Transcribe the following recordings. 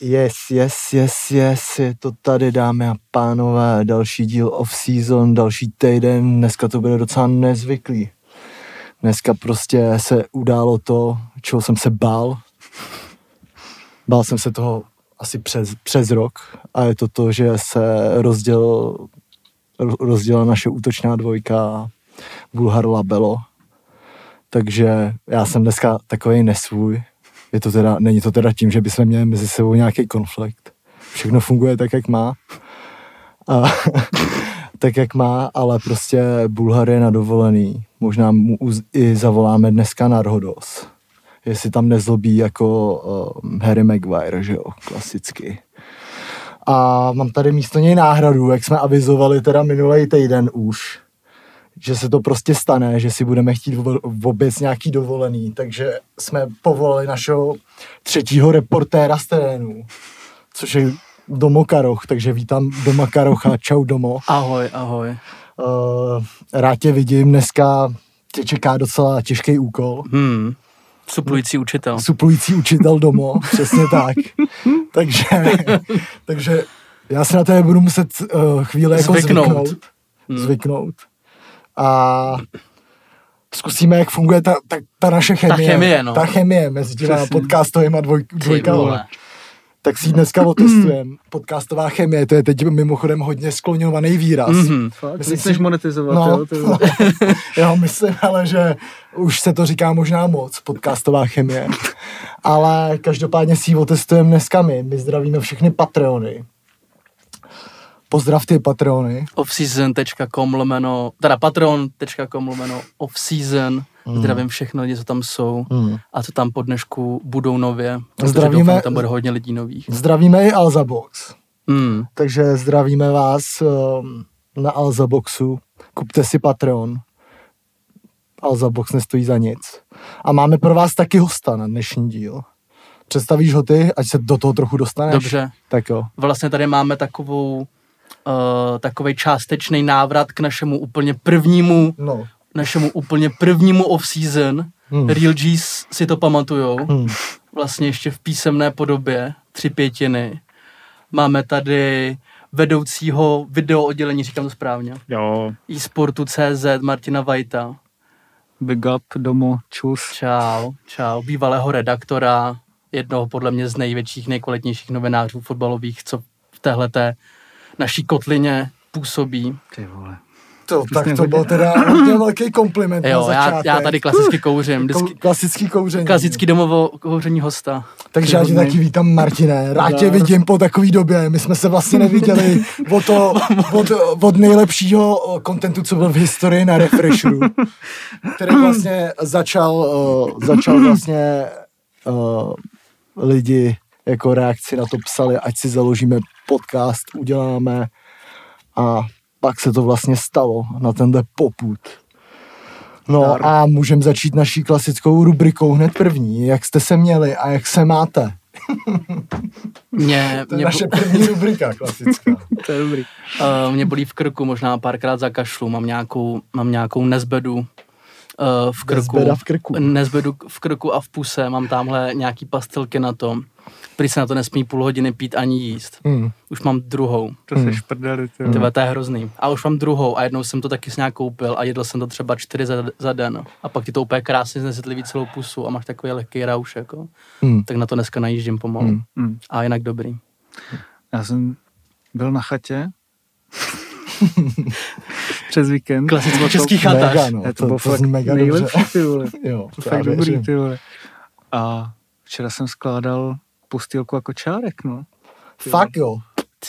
Yes, yes, yes, yes, je to tady, dámy a pánové, další díl off-season, další týden, dneska to bude docela nezvyklý. Dneska prostě se událo to, čeho jsem se bál. Bál jsem se toho asi přes, přes rok a je to to, že se rozděl, rozdělila naše útočná dvojka Bulhar Labelo. Takže já jsem dneska takový nesvůj, je to teda, není to teda tím, že bychom měli mezi sebou nějaký konflikt. Všechno funguje tak, jak má. A, tak, jak má, ale prostě Bulhar je na dovolený. Možná mu i zavoláme dneska na Rhodos. Jestli tam nezlobí jako uh, Harry Maguire, že jo, klasicky. A mám tady místo něj náhradu, jak jsme avizovali teda minulý týden už že se to prostě stane, že si budeme chtít vůbec nějaký dovolený, takže jsme povolali našeho třetího reportéra z terénu, což je Domo Karoch, takže vítám Doma Karocha, čau Domo. Ahoj, ahoj. Uh, rád tě vidím, dneska tě čeká docela těžký úkol. Hmm. Suplující učitel. Suplující učitel Domo, přesně tak. takže, takže já se na tebe budu muset uh, chvíli jako zvyknout. Zvyknout. Hmm. zvyknout a zkusíme, jak funguje ta, ta, ta naše chemie. Ta chemie, no. Ta chemie mezi těma podcastovými dvoj, dvojkama. Tak si ji dneska otestujeme. Podcastová chemie, to je teď mimochodem hodně skloňovaný výraz. Mm-hmm. Fakt, myslím, si, monetizovat, no, jo? No, jo, myslím, ale že už se to říká možná moc, podcastová chemie. Ale každopádně si ji otestujeme dneska my. My zdravíme všechny Patreony Pozdrav ty patrony. Offseason.com lomeno, teda patreon.com lomeno offseason. Mm. Zdravím všechno lidi, co tam jsou mm. a co tam po dnešku budou nově. Zdravíme, doufám, tam bude hodně lidí nových. Zdravíme i Alza Box. Mm. Takže zdravíme vás um, na Alza Boxu. Kupte si Patreon. Alza Box nestojí za nic. A máme pro vás taky hosta na dnešní díl. Představíš ho ty, ať se do toho trochu dostaneš? Dobře. Tak jo. Vlastně tady máme takovou uh, takový částečný návrat k našemu úplně prvnímu, no. našemu úplně prvnímu off-season. Hmm. Real G's si to pamatujou. Hmm. Vlastně ještě v písemné podobě, tři pětiny. Máme tady vedoucího video oddělení, říkám to správně. Jo. e-sportu CZ Martina Vajta. Big up, domo, čus. Čau, čau. Bývalého redaktora, jednoho podle mě z největších, nejkvalitnějších novinářů fotbalových, co v téhleté naší kotlině působí. Ty vole. To, tak to byl teda hodně velký kompliment jo, na začátek. Já, já tady klasicky kouřím. Vždycky, klasický kouření. Klasický domovo kouření hosta. Takže já tě taky vítám, Martine. Rád tě vidím po takové době. My jsme se vlastně neviděli od, to, od, od nejlepšího kontentu, co byl v historii na Refreshu, který vlastně začal, uh, začal vlastně uh, lidi jako reakci na to psali, ať si založíme podcast, uděláme a pak se to vlastně stalo na tenhle poput. No a můžeme začít naší klasickou rubrikou hned první. Jak jste se měli a jak se máte? Mě, to je mě naše první rubrika klasická. to je dobrý. Uh, mě bolí v krku, možná párkrát za kašlu, mám nějakou, mám nějakou nezbedu uh, v krku. Nezbeda v krku. Nezbedu v krku a v puse, mám tamhle nějaký pastilky na tom prý se na to nesmí půl hodiny pít ani jíst. Mm. Už mám druhou. To mm. se šprdeli, ty. Tyhle, to je hrozný. A už mám druhou a jednou jsem to taky s nějak koupil a jedl jsem to třeba čtyři za, za den. A pak ti to úplně krásně znesetlivý celou pusu a máš takový lehký rauš, jako. Mm. Tak na to dneska najíždím pomalu. Mm. A jinak dobrý. Já jsem byl na chatě přes víkend. Klasický český chatář. Mega, no, to, to, bylo to fakt mega nejlepší, ty vole. jo, fakt dobrý, ty vole. A včera jsem skládal postýlku jako čárek, no. Fakt jo.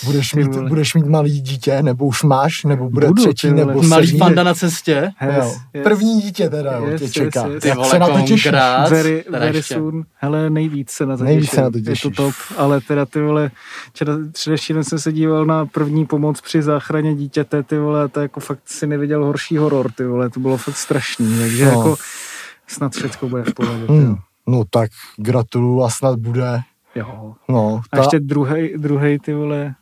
Budeš mít, budeš mít malý dítě, nebo už máš, nebo bude Budu, třetí, nebo sedmý. Malý fanda na cestě. Yes, yes. První dítě teda, jo, yes, tě čeká. Yes, yes. Jak se na to těšíš? Very, very soon. Hele, nejvíc se na to nejvíc se na to těšíš. Je to top, ale teda ty vole, především jsem se díval na první pomoc při záchraně dítěte, ty vole, to jako fakt si neviděl horší horor, ty vole, to bylo fakt strašný, takže no. jako snad všechno bude v pohodě. Hmm. No tak gratuluju a snad bude. Jo. No, ta... A ještě druhý, druhý ty vole,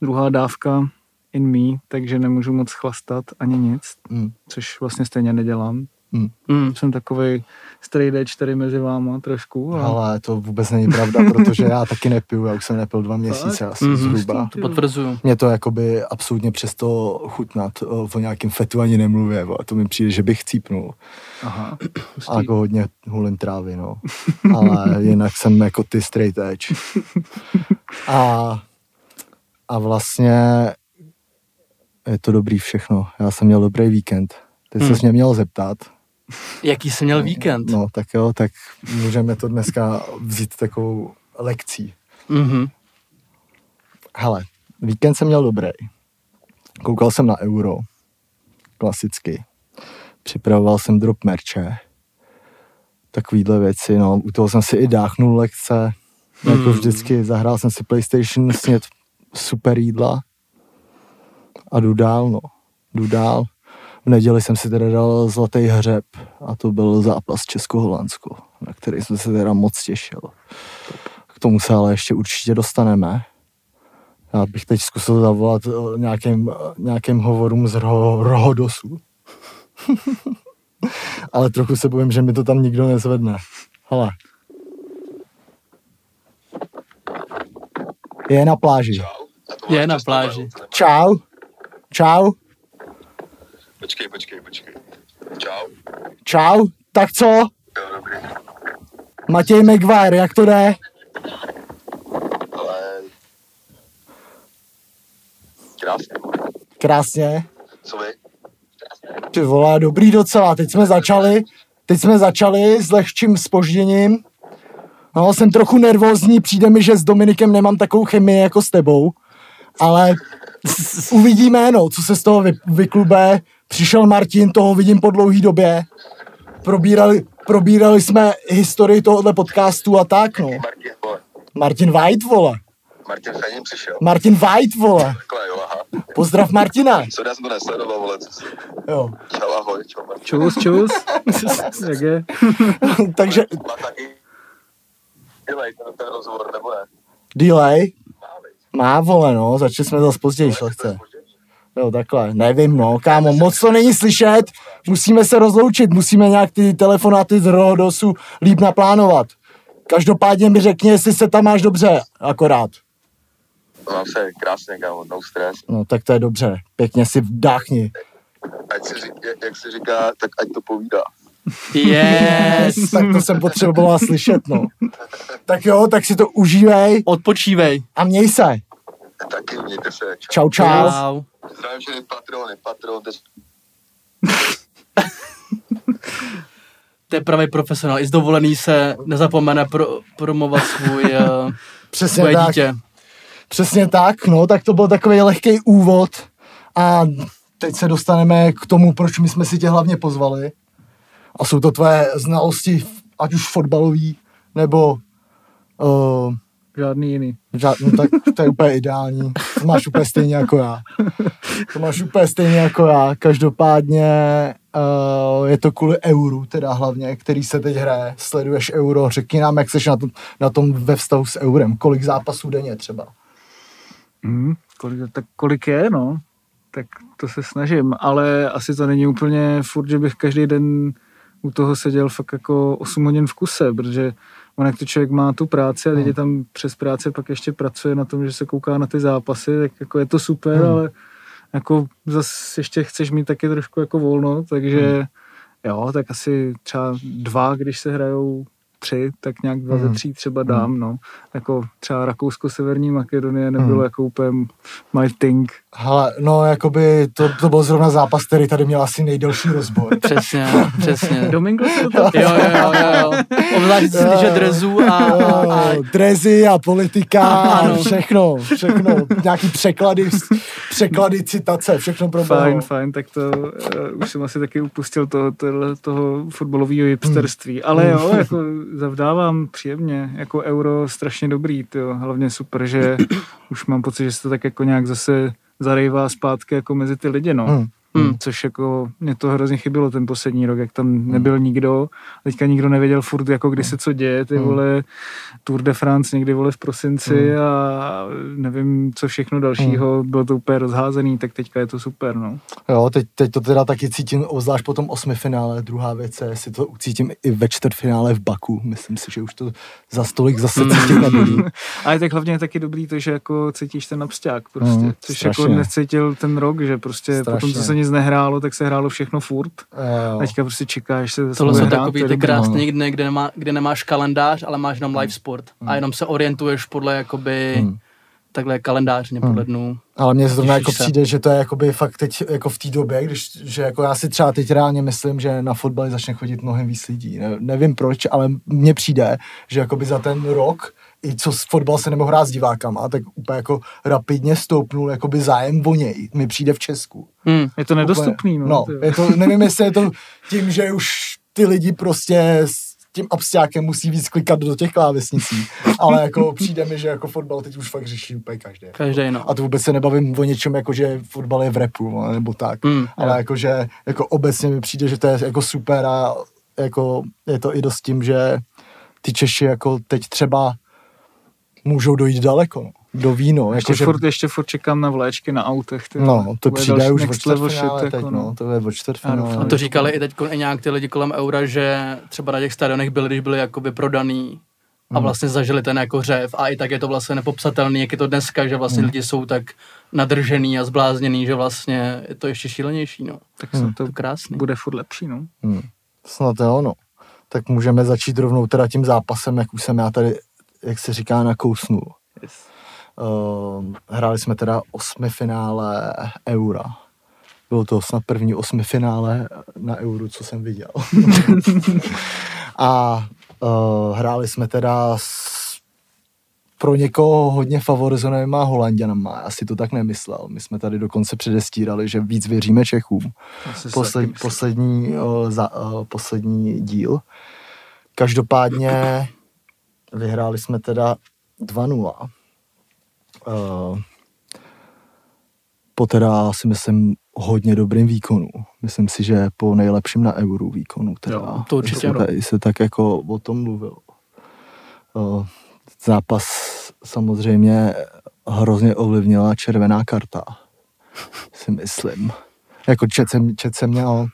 druhá dávka in me, takže nemůžu moc chlastat ani nic, mm. což vlastně stejně nedělám. Mm. Mm. Jsem takový starý D4 mezi váma trošku. Ale... ale to vůbec není pravda, protože já taky nepiju, já už jsem nepil dva měsíce asi mm-hmm. zhruba. To potvrzuju. Mě to jakoby absolutně přesto chutnat, o nějakém fetu ani nemluvě, a to mi přijde, že bych chcípnul. Aha. A jako hodně hulím trávy, no. Ale jinak jsem jako ty straight edge. A, a vlastně je to dobrý všechno. Já jsem měl dobrý víkend. Teď hmm. se mě měl zeptat, Jaký jsi měl víkend? No, tak jo, tak můžeme to dneska vzít takovou lekcí. Mm-hmm. Hele, víkend jsem měl dobrý. Koukal jsem na euro. Klasicky. Připravoval jsem drop merče. Takovýhle věci, no. U toho jsem si i dáchnul lekce. Mm. Jako vždycky. Zahrál jsem si PlayStation, snět super jídla. A jdu dál, no. Jdu dál v neděli jsem si teda dal zlatý hřeb a to byl zápas Česko-Holandsko, na který jsem se teda moc těšil. K tomu se ale ještě určitě dostaneme. Já bych teď zkusil zavolat eh, nějakým, nějakým hovorům z roho, Rohodosu. ale trochu se bojím, že mi to tam nikdo nezvedne. Hele. Je na pláži. Je na pláži. Čau. Čau. Počkej, počkej, počkej. Čau. Čau, tak co? Jo, dobrý. Matěj McGuire, jak to jde? Ale... Krásně. Krásně? Co vy? Ty vole, dobrý docela, teď jsme začali, teď jsme začali s lehčím spožděním. No, jsem trochu nervózní, přijde mi, že s Dominikem nemám takovou chemii jako s tebou, ale uvidíme, no, co se z toho vy, vyklube. Přišel Martin, toho vidím po dlouhé době. Probírali, probírali jsme historii tohohle podcastu a tak, no. Martin, vole. Martin White, vole. Martin Fenin přišel. Martin White, vole. Takhle, jo, aha. Pozdrav Martina. Co já jsem to nesledoval, vole. Co jsi... Jo. Čau, ahoj, čau, Martin. Čus, čus. Jak je? Takže... Má taky delay ten, ten rozhovor, nebo ne? Delay? Má, vole, no. Začali jsme zase později, šlechce. Jo, takhle, nevím, no, kámo, moc to není slyšet, musíme se rozloučit, musíme nějak ty telefonáty z Rohodosu líp naplánovat. Každopádně mi řekni, jestli se tam máš dobře, akorát. Mám se krásně, kámo, no stress. No, tak to je dobře, pěkně si vdáchni. Ať si, řík- jak- se říká, tak ať to povídá. Yes! tak to jsem potřebovala slyšet, no. Tak jo, tak si to užívej Odpočívej. a měj se. Taky mějte se. Čau, čau. Čau. Zdravím všechny patrony, patron, teď To je pravý profesionál. I z dovolený se nezapomene pro, promovat svůj, uh, Přesně svoje tak. dítě. Přesně tak, no, tak to byl takový lehký úvod a teď se dostaneme k tomu, proč my jsme si tě hlavně pozvali. A jsou to tvé znalosti, ať už fotbalový, nebo uh, Žádný jiný. žád, no, tak to je úplně ideální. To máš úplně stejně jako já. To máš úplně stejně jako já. Každopádně uh, je to kvůli euru, teda hlavně, který se teď hraje. Sleduješ euro, řekni nám, jak jsi na tom, na tom ve vztahu s eurem. Kolik zápasů denně třeba? Hmm, kolik, tak kolik je, no. Tak to se snažím, ale asi to není úplně furt, že bych každý den u toho seděl fakt jako 8 hodin v kuse, protože on jak to člověk má tu práci a teď je tam přes práce pak ještě pracuje na tom, že se kouká na ty zápasy, tak jako je to super, Hmm. ale jako zase ještě chceš mít taky trošku jako volno, takže jo, tak asi třeba dva, když se hrajou tři, tak nějak dva ze Hmm. tří třeba dám, no. Jako třeba Rakousko-Severní Makedonie nebylo Hmm. jako úplně my thing. Hele, no jakoby to, to byl zrovna zápas, který tady měl asi nejdelší rozbor. Přesně, přesně. Domingo se to tak Jo, jo, jo, jo, jo. Obzvlášť týče drezů a, a, a Jo, Drezy a politika a Ano. všechno, všechno. Nějaký překlady, překlady, citace, všechno pro Fajn, fajn, tak to uh, už jsem asi taky upustil toho, toho, toho fotbalového hipsterství. Ale jo, jako zavdávám příjemně, jako euro strašně dobrý, tyjo. hlavně super, že už mám pocit, že se to tak jako nějak zase zarejvá zpátky jako mezi ty lidi, no. Hmm. Hmm. Což jako mě to hrozně chybilo ten poslední rok, jak tam hmm. nebyl nikdo. Teďka nikdo nevěděl furt, jako kdy se co děje, ty hmm. vole Tour de France někdy vole v prosinci hmm. a nevím, co všechno dalšího. Hmm. Bylo to úplně rozházený, tak teďka je to super, no. Jo, teď, teď to teda taky cítím, obzvlášť po tom osmi finále. Druhá věc je, jestli to cítím i ve čtvrtfinále v Baku. Myslím si, že už to za stolik zase hmm. cítit nebudu. Ale tak hlavně je taky dobrý to, že jako cítíš ten absťák prostě, hmm, což strašně. jako necítil ten rok, že prostě strašně. potom, co se nic nehrálo, tak se hrálo všechno furt. Jo. Teďka prostě čekáš se Tohle jsou takový ty krásné dny, kde, nemá, kde nemáš kalendář, ale máš jenom live sport hmm. a jenom se orientuješ podle jakoby hmm takhle kalendářně podle hmm. dnů. Ale mně zrovna jako se. přijde, že to je jakoby fakt teď jako v té době, když, že jako já si třeba teď reálně myslím, že na fotbal začne chodit mnohem víc lidí. Ne, nevím proč, ale mně přijde, že jakoby za ten rok i co s fotbal se nemohl hrát s divákama, tak úplně jako rapidně stoupnul jakoby zájem o něj. Mi přijde v Česku. Hmm, je to nedostupný. no, no je to, nevím, jestli je to tím, že už ty lidi prostě s tím abstiákem musí víc klikat do těch klávesnicí, ale jako přijde mi, že jako fotbal teď už fakt řeší úplně každý. Každý, no. A to vůbec se nebavím o něčem, jako že fotbal je v repu, nebo tak, hmm, ale jo. jako, že jako obecně mi přijde, že to je jako super a jako je to i dost tím, že ty Češi jako teď třeba můžou dojít daleko. No. Do víno. Ještě, jako, furt, že... ještě furt čekám na vléčky na autech. Ty, no, to, to přijde už od čtvrtfinále teď, jako, no. no. To je od čtvrtfinále. A to říkali i teď i nějak ty lidi kolem Eura, že třeba na těch stadionech byli, když byli jakoby prodaný a hmm. vlastně zažili ten jako řev a i tak je to vlastně nepopsatelný, jak je to dneska, že vlastně hmm. lidi jsou tak nadržený a zblázněný, že vlastně je to ještě šílenější, no. Tak hmm. to, to krásný. bude furt lepší, no. Hmm. Snad je ono. Tak můžeme začít rovnou teda tím zápasem, jak už jsem já tady jak se říká, nakousnul. Yes. Uh, hráli jsme teda osmi finále Eura. Bylo to snad první osmi finále na Euru, co jsem viděl. a uh, hráli jsme teda s pro někoho hodně favorizovanýma Holanděnama. Já si to tak nemyslel. My jsme tady dokonce předestírali, že víc věříme Čechům. Posled, poslední, uh, za, uh, poslední díl. Každopádně Vyhráli jsme teda 2-0. Uh, eh, po teda si myslím hodně dobrým výkonu. Myslím si, že po nejlepším na euru výkonu. Teda, jo, to určitě tady se tak jako o tom mluvil. Uh, zápas samozřejmě hrozně ovlivnila červená karta, si myslím. Jako čet jsem, čet jsem měl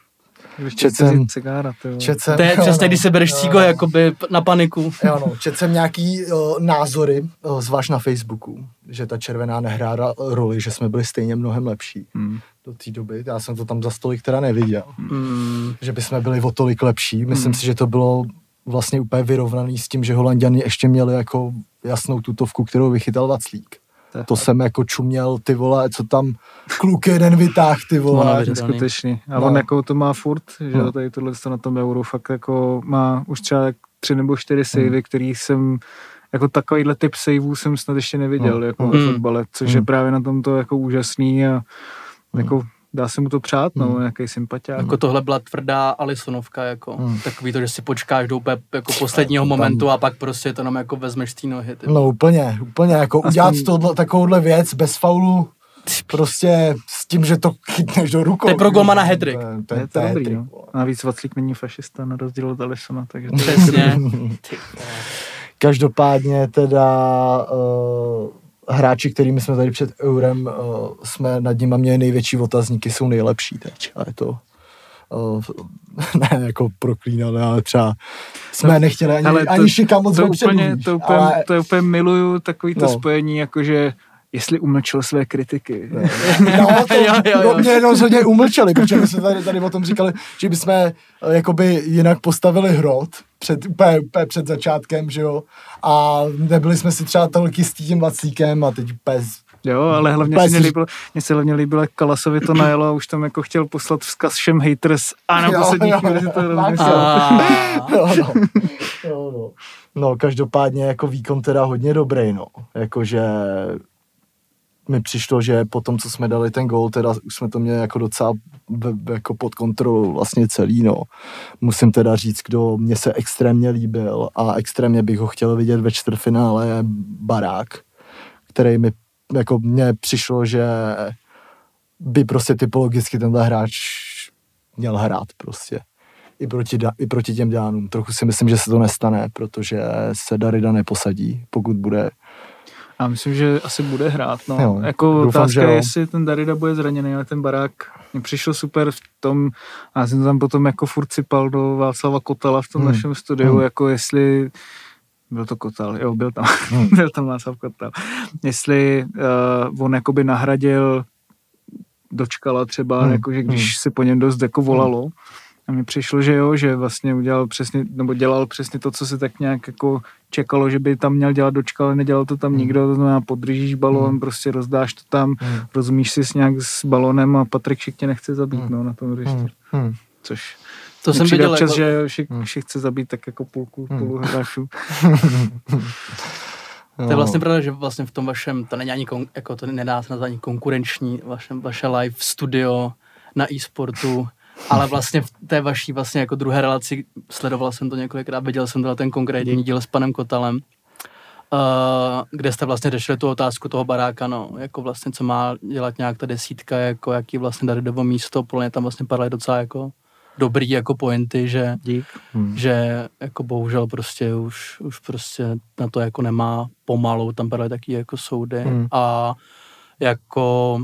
Čet jsem, cigára, čet jsem, to je přesně, když se bereš cígo jakoby na paniku. Jo, no, čet jsem nějaký o, názory, o, zvlášť na Facebooku, že ta červená nehrála roli, že jsme byli stejně mnohem lepší hmm. do té doby. Já jsem to tam za stolik teda neviděl. Hmm. Že by jsme byli o tolik lepší. Myslím hmm. si, že to bylo vlastně úplně vyrovnaný s tím, že Holanděni ještě měli jako jasnou tutovku, kterou vychytal Vaclík. To jsem jako čuměl, ty vole, co tam kluk jeden vytáh, ty vole. No, skutečně. A no. on jako to má furt, že no. tady tohle na tom euro fakt jako má už třeba tři nebo čtyři savey, hmm. který jsem jako takovýhle typ saveů jsem snad ještě neviděl no. jako hmm. fotbale, což hmm. je právě na tomto jako úžasný a hmm. jako dá se mu to přát, no, hmm. nějaký sympatiák. Jako tohle byla tvrdá Alisonovka, jako hmm. takový to, že si počkáš do úplně jako posledního momentu a pak prostě to jenom jako vezmeš z té nohy. Ty. No úplně, úplně, jako Aspoň... udělat tohle, takovouhle věc bez faulu, prostě s tím, že to chytneš do rukou. To je pro golmana hedrik. To, je, to, je, to dobrý, no. Navíc Vaclík není fašista na rozdíl od Alisona, takže to Přesně. Každopádně teda uh, hráči, kterými jsme tady před Eurem, uh, jsme nad nimi měli největší otazníky, jsou nejlepší teď. A je to uh, ne jako proklínali, ale třeba jsme no, nechtěli ani, to, ani šikam moc to, úplně, to, úplně, ale... to úplně miluju, takový to no. spojení, jakože jestli umlčel své kritiky. No, to, jo, jo, jo. mě rozhodně umlčeli, protože my jsme tady, tady o tom říkali, že bychom eh, jakoby jinak postavili hrot před, úplně, úplně před začátkem, že jo, a nebyli jsme si třeba tolik jistý tím vacíkem a teď úplně Jo, ale hlavně se mě líbilo, mě se hlavně líbilo, jak Kalasovi to najelo a už tam jako chtěl poslat vzkaz všem haters a na poslední chvíli to jo, no. jo, no. no, každopádně jako výkon teda hodně dobrý, no. Jakože mi přišlo, že po tom, co jsme dali ten gol, teda už jsme to měli jako docela jako pod kontrolou vlastně celý, no. Musím teda říct, kdo mě se extrémně líbil a extrémně bych ho chtěl vidět ve čtvrtfinále je Barák, který mi, jako mně přišlo, že by prostě typologicky tenhle hráč měl hrát prostě. I proti, I proti těm Dánům. Trochu si myslím, že se to nestane, protože se Darida neposadí, pokud bude já myslím, že asi bude hrát. No. Jo, jako doufám, otázka je, jestli ten Darida bude zraněný, ale ten barák mi přišel super v tom, a já jsem tam potom jako furt sypal do Václava Kotala v tom hmm. našem studiu, hmm. jako jestli byl to Kotal, jo, byl tam, hmm. byl tam Václav Kotal. Jestli uh, on jakoby nahradil dočkala třeba, hmm. jako, že když hmm. se po něm dost jako volalo, hmm a mi přišlo, že jo, že vlastně udělal přesně, nebo dělal přesně to, co se tak nějak jako čekalo, že by tam měl dělat dočka, ale nedělal to tam mm. nikdo, to znamená podržíš balón, mm. prostě rozdáš to tam, mm. rozumíš si s nějak s balónem a Patrik Šik tě nechce zabít, mm. no, na tom hřišti. Mm. Což to jsem viděl čas, jako... že Šik, mm. Šik chce zabít tak jako půlku, půlku hráčů. To je vlastně pravda, že vlastně v tom vašem, to není ani, kon, jako to nedá se nazvat ani konkurenční, vašem, vaše live studio na e-sportu, ale vlastně v té vaší vlastně jako druhé relaci, sledoval jsem to několikrát, viděl jsem to ten konkrétní mm. díl s panem Kotalem, uh, kde jste vlastně řešili tu otázku toho baráka, no, jako vlastně, co má dělat nějak ta desítka, jako jaký vlastně Davidovo místo, podle mě tam vlastně padaly docela jako dobrý jako pointy, že, Dík. Hmm. že jako bohužel prostě už, už prostě na to jako nemá pomalu, tam padaly taky jako soudy hmm. a jako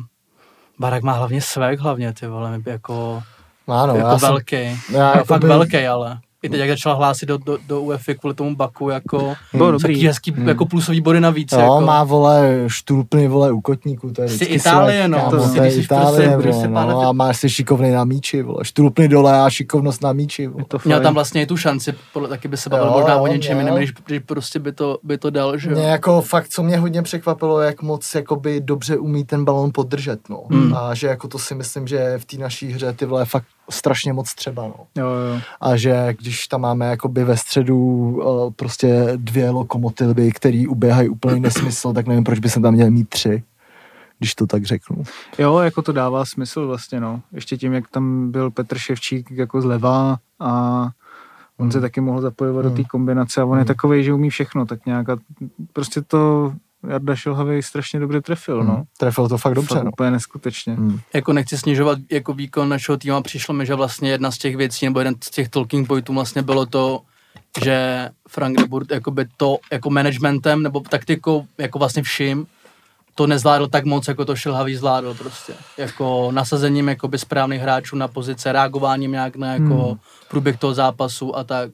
Barák má hlavně svek hlavně, ty vole, jako ano, jako já velký. Jsem, já, jako fakt by... velký, ale. I teď, jak začala hlásit do, do, do UFC kvůli tomu Baku, jako hmm. dobrý. hezký hmm. jako plusový body navíc. Jo, jako. má, vole, štulpny, vole, u kotníků, to je vždycky Itálie, no. To, to je Itálie, prostě, vole, no, a máš si šikovný na míči, vole, štulpny dole a šikovnost na míči, vole. Měl tam vlastně i tu šanci, podle, taky by se bavil možná o něčem jiném, když, když prostě by to, by to dal, že Mě jako fakt, co mě hodně překvapilo, jak moc jakoby dobře umí ten balon podržet, no. Hmm. A že jako to si myslím, že v té naší hře ty vole fakt strašně moc třeba, no. Jo, jo. A že když tam máme jakoby ve středu uh, prostě dvě lokomotivy, které uběhají úplný nesmysl, tak nevím, proč by se tam měl mít tři když to tak řeknu. Jo, jako to dává smysl vlastně, no. Ještě tím, jak tam byl Petr Ševčík jako zleva a on hmm. se taky mohl zapojovat hmm. do té kombinace a on hmm. je takový, že umí všechno, tak nějak a prostě to Jarda Šilhavý strašně dobře trefil, no. Hmm. Trefil to fakt dobře, fakt no. Úplně neskutečně. Hmm. Jako nechci snižovat jako výkon našeho týmu, přišlo mi, že vlastně jedna z těch věcí, nebo jeden z těch talking pointů vlastně bylo to, že Frank Reburt jakoby to jako managementem nebo taktikou jako vlastně vším to nezvládl tak moc, jako to Šilhavý zvládl prostě. Jako nasazením jakoby správných hráčů na pozice, reagováním nějak na jako hmm. průběh toho zápasu a tak.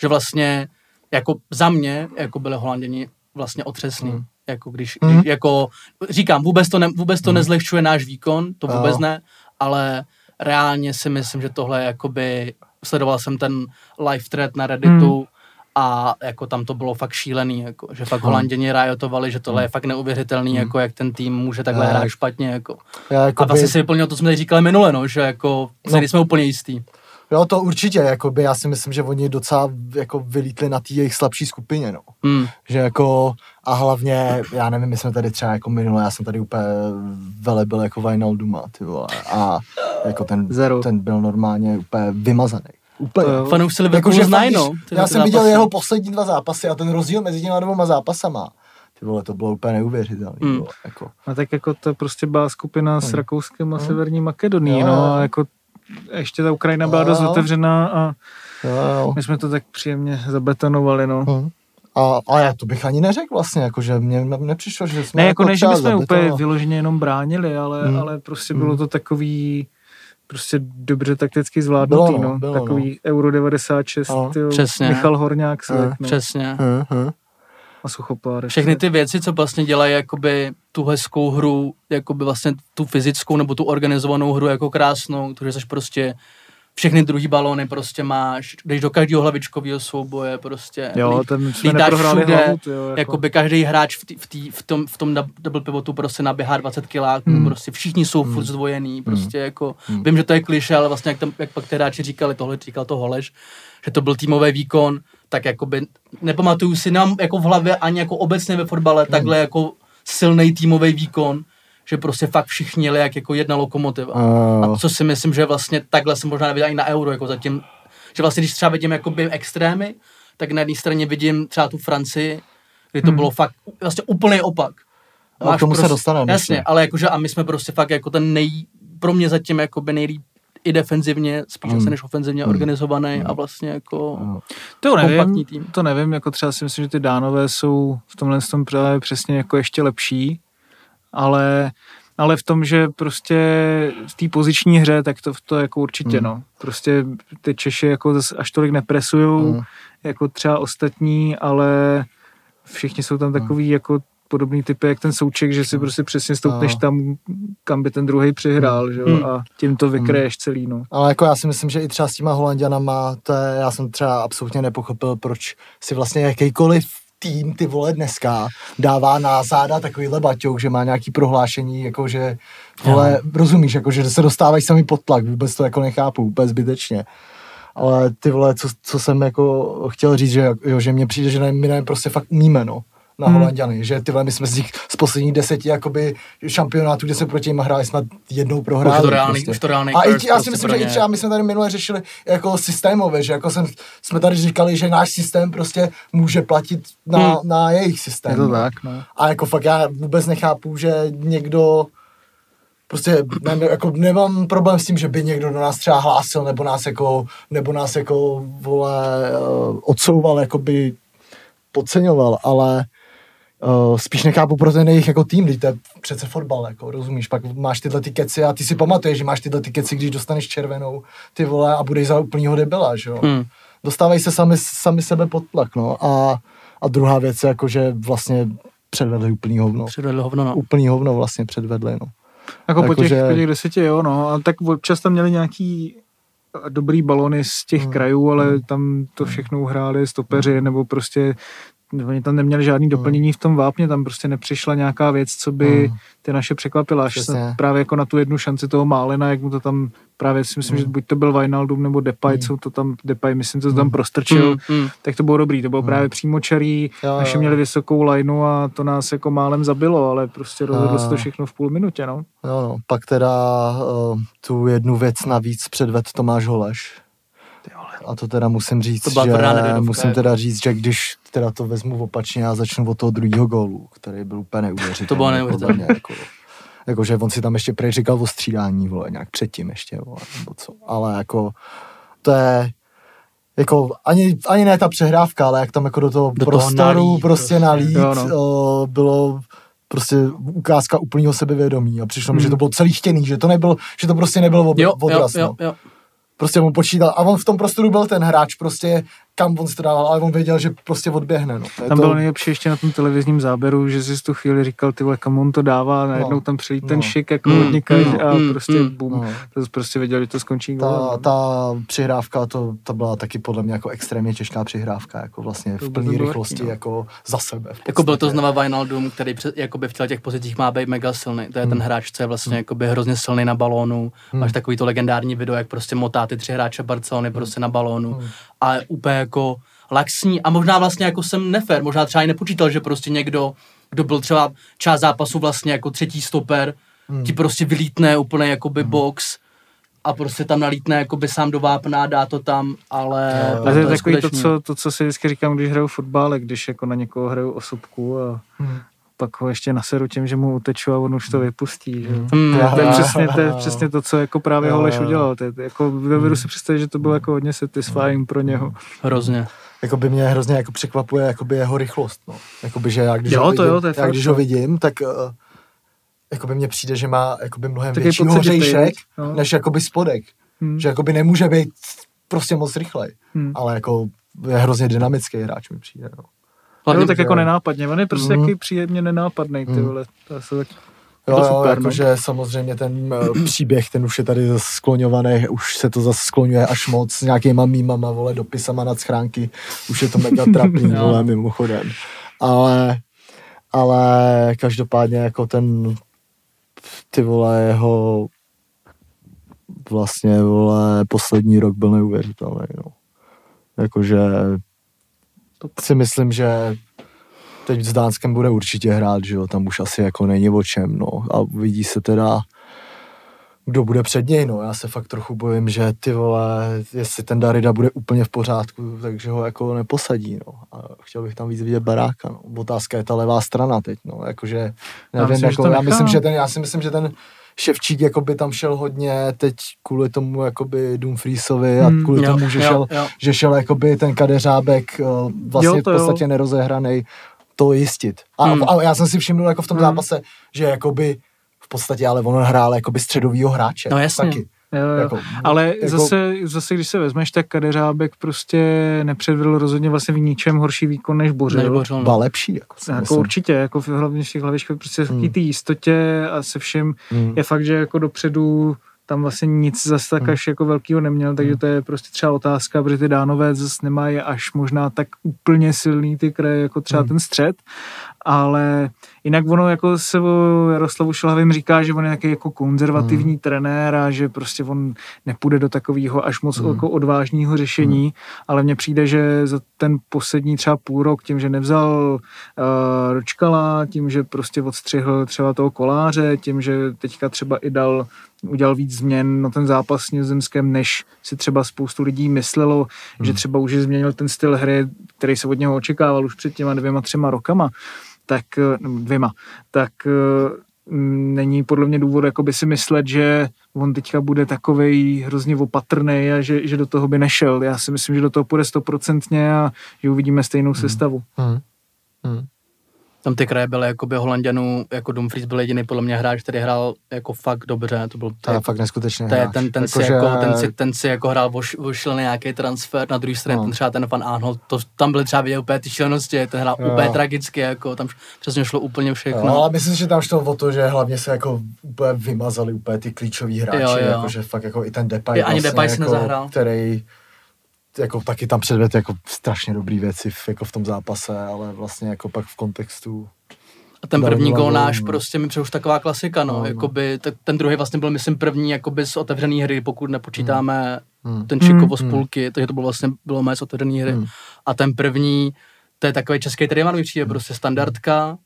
Že vlastně jako za mě jako byli Holanděni vlastně otřesný. Hmm. Jako když, hmm. když jako, říkám, vůbec to, ne, vůbec to hmm. nezlehčuje náš výkon, to vůbec ne, ale reálně si myslím, že tohle je jakoby, sledoval jsem ten live thread na Redditu hmm. a jako tam to bylo fakt šílený, jako, že fakt. Holanděni rajotovali, že tohle je hmm. fakt neuvěřitelný, hmm. jako jak ten tým může takhle já, hrát špatně, jako. Já, jako a vlastně by... si vyplnil to, co jsme tady říkali minule, no, že jako, no. jsme úplně jistý. Jo, to určitě, jakoby, já si myslím, že oni docela jako vylítli na té jejich slabší skupině, no. Mm. Že jako, a hlavně, já nevím, my jsme tady třeba jako minule, já jsem tady úplně velebil jako Duma, ty vole, a jako ten, Zero. ten byl normálně úplně vymazaný. Úplně. Fanoušci jako, že znají, no. Já jsem viděl jeho poslední dva zápasy a ten rozdíl mezi těma dvěma zápasama ty vole, to bylo úplně neuvěřitelné. Mm. Jako. A tak jako to prostě byla skupina mm. s Rakouskem a mm. Severní Makedonií, no, a jako ještě ta Ukrajina byla dost otevřená a my jsme to tak příjemně zabetonovali, no. Hmm. A, a já to bych ani neřekl vlastně, jako, že mě nepřišlo, že jsme Ne, jako, jako ne, že jsme úplně vyloženě jenom bránili, ale, hmm. ale prostě hmm. bylo to takový prostě dobře takticky zvládnutý, bylo, no. Bylo, takový no. Euro 96, no. tyjo, Přesně. Michal Horňák se hmm. no. Přesně. Hmm. A suchopár. Všechny ty věci, co vlastně dělají jakoby tu hezkou hru, jakoby vlastně tu fyzickou nebo tu organizovanou hru jako krásnou, to, že jsi prostě všechny druhý balóny prostě máš, jdeš do každého hlavičkového souboje, prostě jo, ten jsme neprohráli všude, hlavu, jo, jako... by každý hráč v, tý, v, tý, v, tom, v tom double pivotu prostě naběhá 20 kiláků, hmm. prostě všichni jsou hmm. furt zdvojený, hmm. prostě hmm. jako, hmm. vím, že to je kliše, ale vlastně jak, tam, jak pak ty hráči říkali, tohle říkal to Holeš, že to byl týmový výkon, tak jakoby nepamatuju si nám jako v hlavě ani jako obecně ve fotbale hmm. takhle jako silný týmový výkon, že prostě fakt všichni jeli jak jako jedna lokomotiva. Uh. A co si myslím, že vlastně takhle jsem možná neviděl i na euro, jako zatím, že vlastně když třeba vidím jakoby extrémy, tak na jedné straně vidím třeba tu Francii, kdy to hmm. bylo fakt vlastně úplný opak. Máš k tomu prostě, se dostaneme. Jasně, ale jakože a my jsme prostě fakt jako ten nej, pro mě zatím jakoby nejlíp i defenzivně, spíš mm. než ofenzivně mm. organizovaný mm. a vlastně jako to nevím, tým. To nevím, jako třeba si myslím, že ty dánové jsou v tomhle tom právě přesně jako ještě lepší, ale ale v tom, že prostě v té poziční hře, tak to, to jako určitě, mm. no. Prostě ty Češi jako až tolik nepresujou, mm. jako třeba ostatní, ale všichni jsou tam takový mm. jako podobný typy, jak ten souček, že si hmm. prostě přesně stoupneš no. tam, kam by ten druhý přihrál, hmm. že jo, hmm. a tím to vykreješ celý, no. Ale jako já si myslím, že i třeba s těma Holandianama, to je, já jsem třeba absolutně nepochopil, proč si vlastně jakýkoliv tým ty vole dneska dává na záda takovýhle baťouk, že má nějaký prohlášení, jako že vole, no. rozumíš, jako že se dostávají sami pod tlak, vůbec to jako nechápu, úplně zbytečně. Ale ty vole, co, co jsem jako chtěl říct, že, jo, že mně přijde, že ne, my ne, prostě fakt umíme, no na hmm. Holandiany, že tyhle my jsme z těch z posledních deseti jakoby šampionátů, kde se proti nimi hráli, snad jednou prohráli. Už to reálný, prostě. už to reálný A i, já si prostě myslím, že i třeba my jsme tady minule řešili jako systémové, že jako jsem, jsme tady říkali, že náš systém prostě může platit na, hmm. na jejich systém. Je to tak, no. A jako fakt já vůbec nechápu, že někdo prostě ne, jako nemám problém s tím, že by někdo do nás třeba hlásil, nebo nás jako, nebo nás jako, vole, uh, odsouval, jako by podceňoval, ale Uh, spíš nechápu pro ten jejich jako tým, to je přece fotbal, jako, rozumíš, pak máš tyhle ty keci a ty si pamatuješ, že máš tyhle ty keci, když dostaneš červenou, ty vole, a budeš za úplnýho debila, že jo. Hmm. Dostávají se sami, sami sebe pod tlak, no, a, a druhá věc je jako, že vlastně předvedli úplný hovno. Předvedli hovno, no. Úplný hovno vlastně předvedli, no. Jako, jako po, těch, že... po těch deseti, jo, no, a tak občas tam měli nějaký dobrý balony z těch hmm. krajů, ale hmm. tam to všechno hráli stopeři, hmm. nebo prostě oni tam neměli žádný hmm. doplnění v tom vápně, tam prostě nepřišla nějaká věc, co by hmm. ty naše překvapila, až se právě jako na tu jednu šanci toho Málena, jak mu to tam právě si myslím, mm. že buď to byl Wijnaldum nebo Depay, mm. co to tam, Depay, myslím, to tam mm. prostrčil, mm. tak to bylo dobrý, to bylo mm. právě přímočarý, jo, naše jo. měli vysokou lineu a to nás jako málem zabilo, ale prostě rozhodlo se to všechno v půl minutě, no. Jo, no, pak teda uh, tu jednu věc navíc předved Tomáš Holeš a to teda musím říct, to že musím teda říct, že když teda to vezmu opačně a začnu od toho druhého gólu, který byl úplně neuvěřitelný. To bylo neuvěřitelné. Jako, jako, že on si tam ještě prej říkal o střídání, vole, nějak předtím ještě, vole, nebo co. Ale jako, to je, jako ani, ani ne ta přehrávka, ale jak tam jako do toho do prostoru toho nalít, prostě nalít, jo, no. o, bylo prostě ukázka úplného sebevědomí a přišlo mi, že to bylo celý chtěný, že to nebyl, že to prostě nebylo ob, jo, odraz. Jo, jo, jo prostě on počítal. A on v tom prostoru byl ten hráč prostě kam on si to dával, ale on věděl, že prostě odběhne. No. To tam to... bylo nejlepší ještě na tom televizním záběru, že si tu chvíli říkal, ty vole, kam on to dává, najednou no. tam přijít no. ten šik jako mm, odnikaj mm, a mm, prostě mm, bum, no. to prostě věděl, že to skončí. Ta, no. ta přihrávka, to, to byla taky podle mě jako extrémně těžká přihrávka, jako vlastně to v plné rychlosti, no. jako za sebe. Jako byl to znova Wijnaldum, který před, jakoby v těch pozicích má být mega silný. To je hmm. ten hráč, co je vlastně hmm. jakoby hrozně silný na balónu. Hmm. Máš takový to legendární video, jak prostě motá ty tři hráče Barcelony hmm. prostě na balónu. Hmm. A úplně jako laxní a možná vlastně jako jsem nefér, možná třeba i nepočítal, že prostě někdo, kdo byl třeba část zápasu vlastně jako třetí stoper, hmm. ti prostě vylítne úplně jakoby hmm. box a prostě tam nalítne jakoby sám do vápna, dá to tam, ale... No, to je takový to co, to, co si vždycky říkám, když hraju fotbal, když jako na někoho hraju osobku a hmm pak ho ještě naseru tím, že mu uteču a on už to vypustí. Že? Mm. To, to, je přesně, to je přesně to, co jako právě Holeš udělal. To je, jako, dovedu si představit, že to bylo jako hodně satisfying pro něho. Hrozně jako by mě hrozně jako překvapuje jakoby jeho rychlost. No. Jakoby, že já když, jo, ho, vidím, jo, já, když ho vidím, tak uh, jakoby mně přijde, že má jakoby mnohem tak větší hořejšek, no. než jakoby spodek. Hmm. Že jakoby nemůže být prostě moc rychlej. Hmm. Ale jako je hrozně dynamický hráč mi přijde. No. Hlavně, tak jako nenápadně. On je prostě mm. jaký příjemně nenápadný, ty hmm. vole. To se tak Jo, to super, jo, jakože no. samozřejmě ten uh, příběh, ten už je tady skloňovaný, už se to zase skloňuje až moc s nějakýma mýmama, vole, dopisama nad schránky, už je to mega trapný, vole, mimochodem. Ale, ale každopádně jako ten, ty vole, jeho vlastně, vole, poslední rok byl neuvěřitelný, no. Jakože si myslím, že teď s Dánskem bude určitě hrát, že jo, tam už asi jako není o čem, no. A vidí se teda, kdo bude před něj, no. Já se fakt trochu bojím, že ty vole, jestli ten Darida bude úplně v pořádku, takže ho jako neposadí, no. A chtěl bych tam víc vidět baráka, no. Otázka je ta levá strana teď, no. Jakože, nevím, já myslím, jako, já, myslím, že ten, já si myslím, že ten, Ševčík jakoby tam šel hodně, teď kvůli tomu jakoby Dumfriesovi a hmm, kvůli jo, tomu, že, jo, šel, jo. že šel jakoby ten kadeřábek eh, vlastně jo, v podstatě jo. nerozehraný, to jistit. A, hmm. a já jsem si všiml jako v tom hmm. zápase, že jakoby v podstatě, ale on hrál jakoby středovýho hráče. No jasně. Taky. Jo, jo. Jako, Ale jako... zase, zase, když se vezmeš, tak Kadeřábek prostě nepředvedl rozhodně vlastně v ničem horší výkon než Bořil. Než Bořil no. lepší. Jako, jako určitě, jako v hlavně v těch hlavičkách prostě v hmm. té jistotě a se všem hmm. je fakt, že jako dopředu tam vlastně nic zase tak hmm. až jako velkýho neměl, takže hmm. to je prostě třeba otázka, protože ty dánové zase nemají až možná tak úplně silný ty kraje jako třeba hmm. ten střed, ale jinak ono jako se o Jaroslavu Šilhavým říká, že on je taky jako konzervativní hmm. trenér a že prostě on nepůjde do takového až moc hmm. jako odvážného řešení, hmm. ale mně přijde, že za ten poslední třeba půl rok tím, že nevzal uh, Ročkala, tím, že prostě odstřihl třeba toho koláře, tím, že teďka třeba i dal udělal víc změn na ten zápas s Nizozemskem, než si třeba spoustu lidí myslelo, hmm. že třeba už změnil ten styl hry, který se od něho očekával už před těma dvěma, třema rokama tak eh, dvěma, tak eh, není podle mě důvod jakoby si myslet, že on teďka bude takovej hrozně opatrný a že, že do toho by nešel. Já si myslím, že do toho půjde stoprocentně a že uvidíme stejnou hmm. sestavu. Hmm. Hmm tam ty kraje byly jako by Holandianů, jako Dumfries byl jediný podle mě hráč, který hrál jako fakt dobře, to byl to je fakt neskutečný to je ten, ten, jako, si že... jako, ten, si, ten si jako hrál vošil nějaký transfer, na druhé straně no. ten třeba ten Van Arnold, to, tam byly třeba vidět úplně ty šílenosti, ten hrál jo. úplně tragicky, jako tam přesně šlo úplně všechno. Jo, ale myslím, že tam šlo o to, že hlavně se jako úplně vymazali úplně ty klíčoví hráči, jo, jo. Jako, že fakt jako i ten Depay, vlastně, ani Depay jako, nezahrál. který jako taky tam předved jako strašně dobrý věci v, jako v tom zápase, ale vlastně jako pak v kontextu a ten první gól náš prostě mi už taková klasika, no, no, no. jakoby, tak ten druhý vlastně byl, myslím, první jakoby z otevřené hry, pokud nepočítáme hmm. ten Čikovo z hmm. půlky, takže to bylo vlastně, bylo mé z otevřené hry. Hmm. A ten první, to je takový český triman, mi přijde, prostě standardka,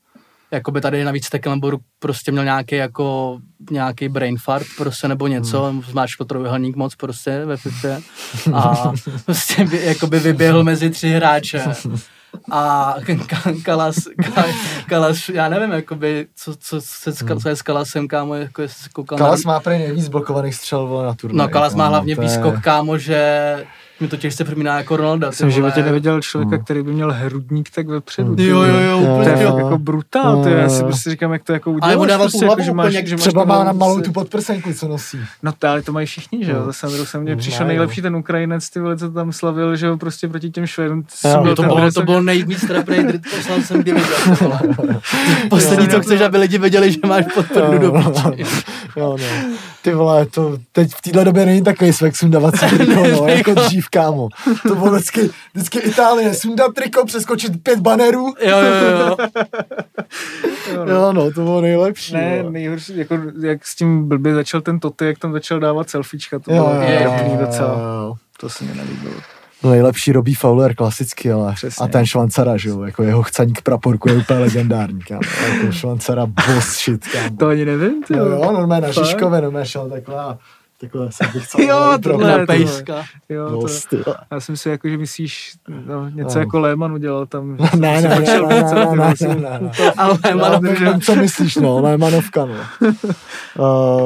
jakoby tady navíc Tecklenburg prostě měl nějaký jako nějaký brain fart prostě nebo něco, hmm. zmáčkl trojuhelník moc prostě ve FIFA a prostě by, jakoby vyběhl mezi tři hráče a Kalas, Kalas, já nevím, jakoby, co, co, co, hmm. co je s Kalasem, kámo, jako jestli koukal Kalas na... má prý nejvíc blokovaných střel na turnaji. No, Kalas má hlavně výskok, kámo, že mi to těžce připomíná jako Ronaldo. Jsem v životě neviděl člověka, hmm. který by měl hrudník tak vepředu. Hmm. Jo, jo, jo, úplně. To je jo. jako brutál, ty, já si prostě říkám, jak to jako uděláš. Ale on dával prostě, jako, že máš, že třeba má na malou tu podprsenku, co nosí. No to, ale to mají všichni, že jo. Zase na se mně přišel nejlepší ten Ukrajinec, ty vole, co tam slavil, že jo, prostě proti těm Švédům. To bylo, to bylo nejvíc trapný poslal jsem kdy viděl. Poslední, co chceš, aby lidi věděli, že máš podprdu do. Jo, no. Ty vole, to teď v téhle době není takový svek triko, no, jako dřív, kámo. To bylo vždycky, vždycky Itálie, sundat triko, přeskočit pět banerů. Jo, jo, jo. jo, no, to bylo nejlepší. Ne, nejhorší, jako, jak s tím blbě začal ten Toty, jak tam začal dávat selfiečka, to bylo jo, docela. Jo, to se mi nelíbilo. No nejlepší Robí Fowler klasicky, ale Přesně. a ten Švancara, že jo, jako jeho chcaník praporku je úplně legendární, kámo. Jako Švancara boss shit, kámo. To ani nevím, ty jo. Jo, normálně na Žižkově, normálně šel takhle takhle jsem bych chcel. jo, tohle pejska. Jo, to, to, já jsem si jako, že myslíš no, něco no. jako Lehmann udělal tam. Ne, ne, ne, ne, ne, ne, ne, ne, Ale Lehmann, co myslíš, no, Lehmannovka, no.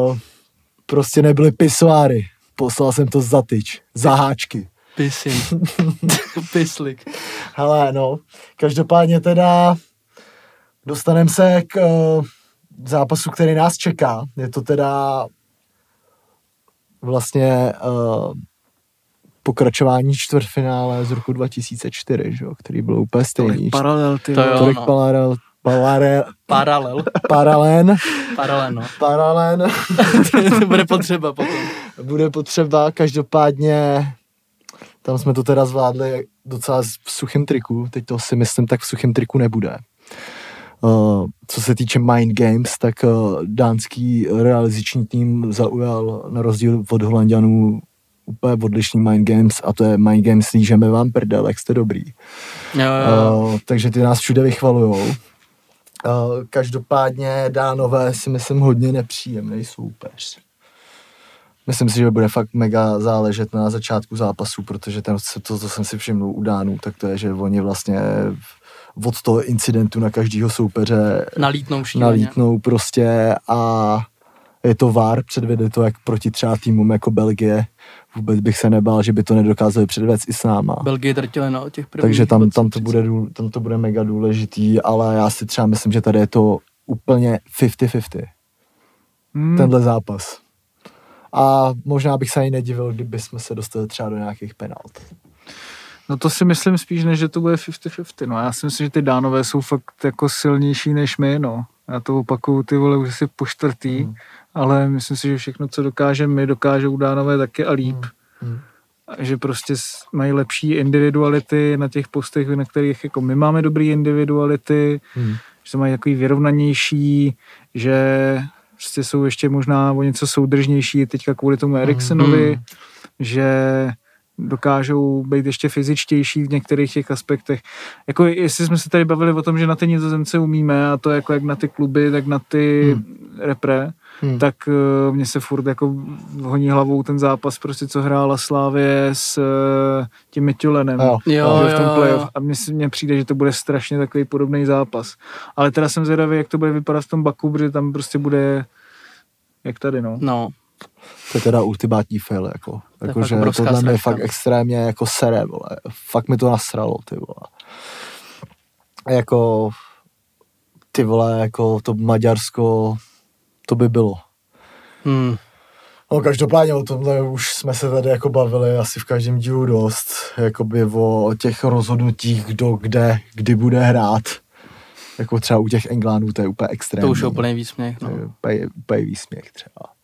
Uh, prostě nebyly pisoáry. Poslal jsem to za tyč, za háčky. Pisin. Pislik. Hele, no, každopádně teda dostaneme se k uh, zápasu, který nás čeká. Je to teda vlastně uh, pokračování čtvrtfinále z roku 2004, že? který byl úplně stejný. Tolik paralel, ty to jo, Tolik no. paralel, paralel, paralel. Paralen. Paralen, no. Paralen. to bude potřeba potom. Bude potřeba, každopádně tam jsme to teda zvládli docela v suchém triku, teď to si myslím, tak v suchém triku nebude. Uh, co se týče Mind Games, tak uh, dánský realizační tým zaujal na rozdíl od Holandianů úplně odlišný Mind Games a to je Mind Games lížeme vám prdel, jak jste dobrý. Jo, jo. Uh, takže ty nás všude vychvalujou. Uh, každopádně dánové si myslím hodně nepříjemný soupeř myslím si, že bude fakt mega záležet na začátku zápasu, protože ten, to, co jsem si všiml u Dánů, tak to je, že oni vlastně od toho incidentu na každého soupeře nalítnou, nalítnou prostě a je to vár, předvede to jak proti třeba týmům jako Belgie. Vůbec bych se nebál, že by to nedokázali předvést i s náma. Belgie drtili na těch prvních Takže tam, 20, tam, to bude, tam to bude mega důležitý, ale já si třeba myslím, že tady je to úplně 50-50, Hmm. tenhle zápas. A možná bych se ani nedivil, kdyby jsme se dostali třeba do nějakých penalt. No to si myslím spíš, než že to bude 50-50. No já si myslím, že ty dánové jsou fakt jako silnější než my, no. Já to opakuju ty vole už asi po čtvrtý, Hmm. ale myslím si, že všechno, co dokážeme my, dokážou dánové taky a líp. Hmm. A že prostě mají lepší individuality na těch postech, na kterých jako my máme dobrý individuality, Hmm. že to mají takový vyrovnanější, že prostě jsou ještě možná o něco soudržnější teďka kvůli tomu Eriksonovi, Hmm. že dokážou být ještě fyzičtější v některých těch aspektech. Jako jestli jsme se tady bavili o tom, že na ty nizozemce umíme a to jako jak na ty kluby, tak na ty hmm. repre, Hmm. tak uh, mě se furt jako honí hlavou ten zápas, prostě co hrála Slávě s uh, tím Mitjulenem. Jo. Jo, v tom jo, playoff. jo. A mně přijde, že to bude strašně takový podobný zápas. Ale teda jsem zvědavý, jak to bude vypadat v tom Baku, protože tam prostě bude jak tady, no. No, To je teda ultimátní fail, jako. je jako fakt že tohle mě sračka. fakt extrémně jako sere, vole. Fakt mi to nasralo, ty vole. A Jako, ty vole, jako to Maďarsko, to by bylo. hmm. No každopádně o tomhle už jsme se tady jako bavili asi v každém dílu dost, jakoby o těch rozhodnutích, kdo kde, kdy bude hrát. Jako třeba u těch Englánů, to je úplně extrémní. to už je úplně výsměch, To no. je úplně, úplně výsměch třeba.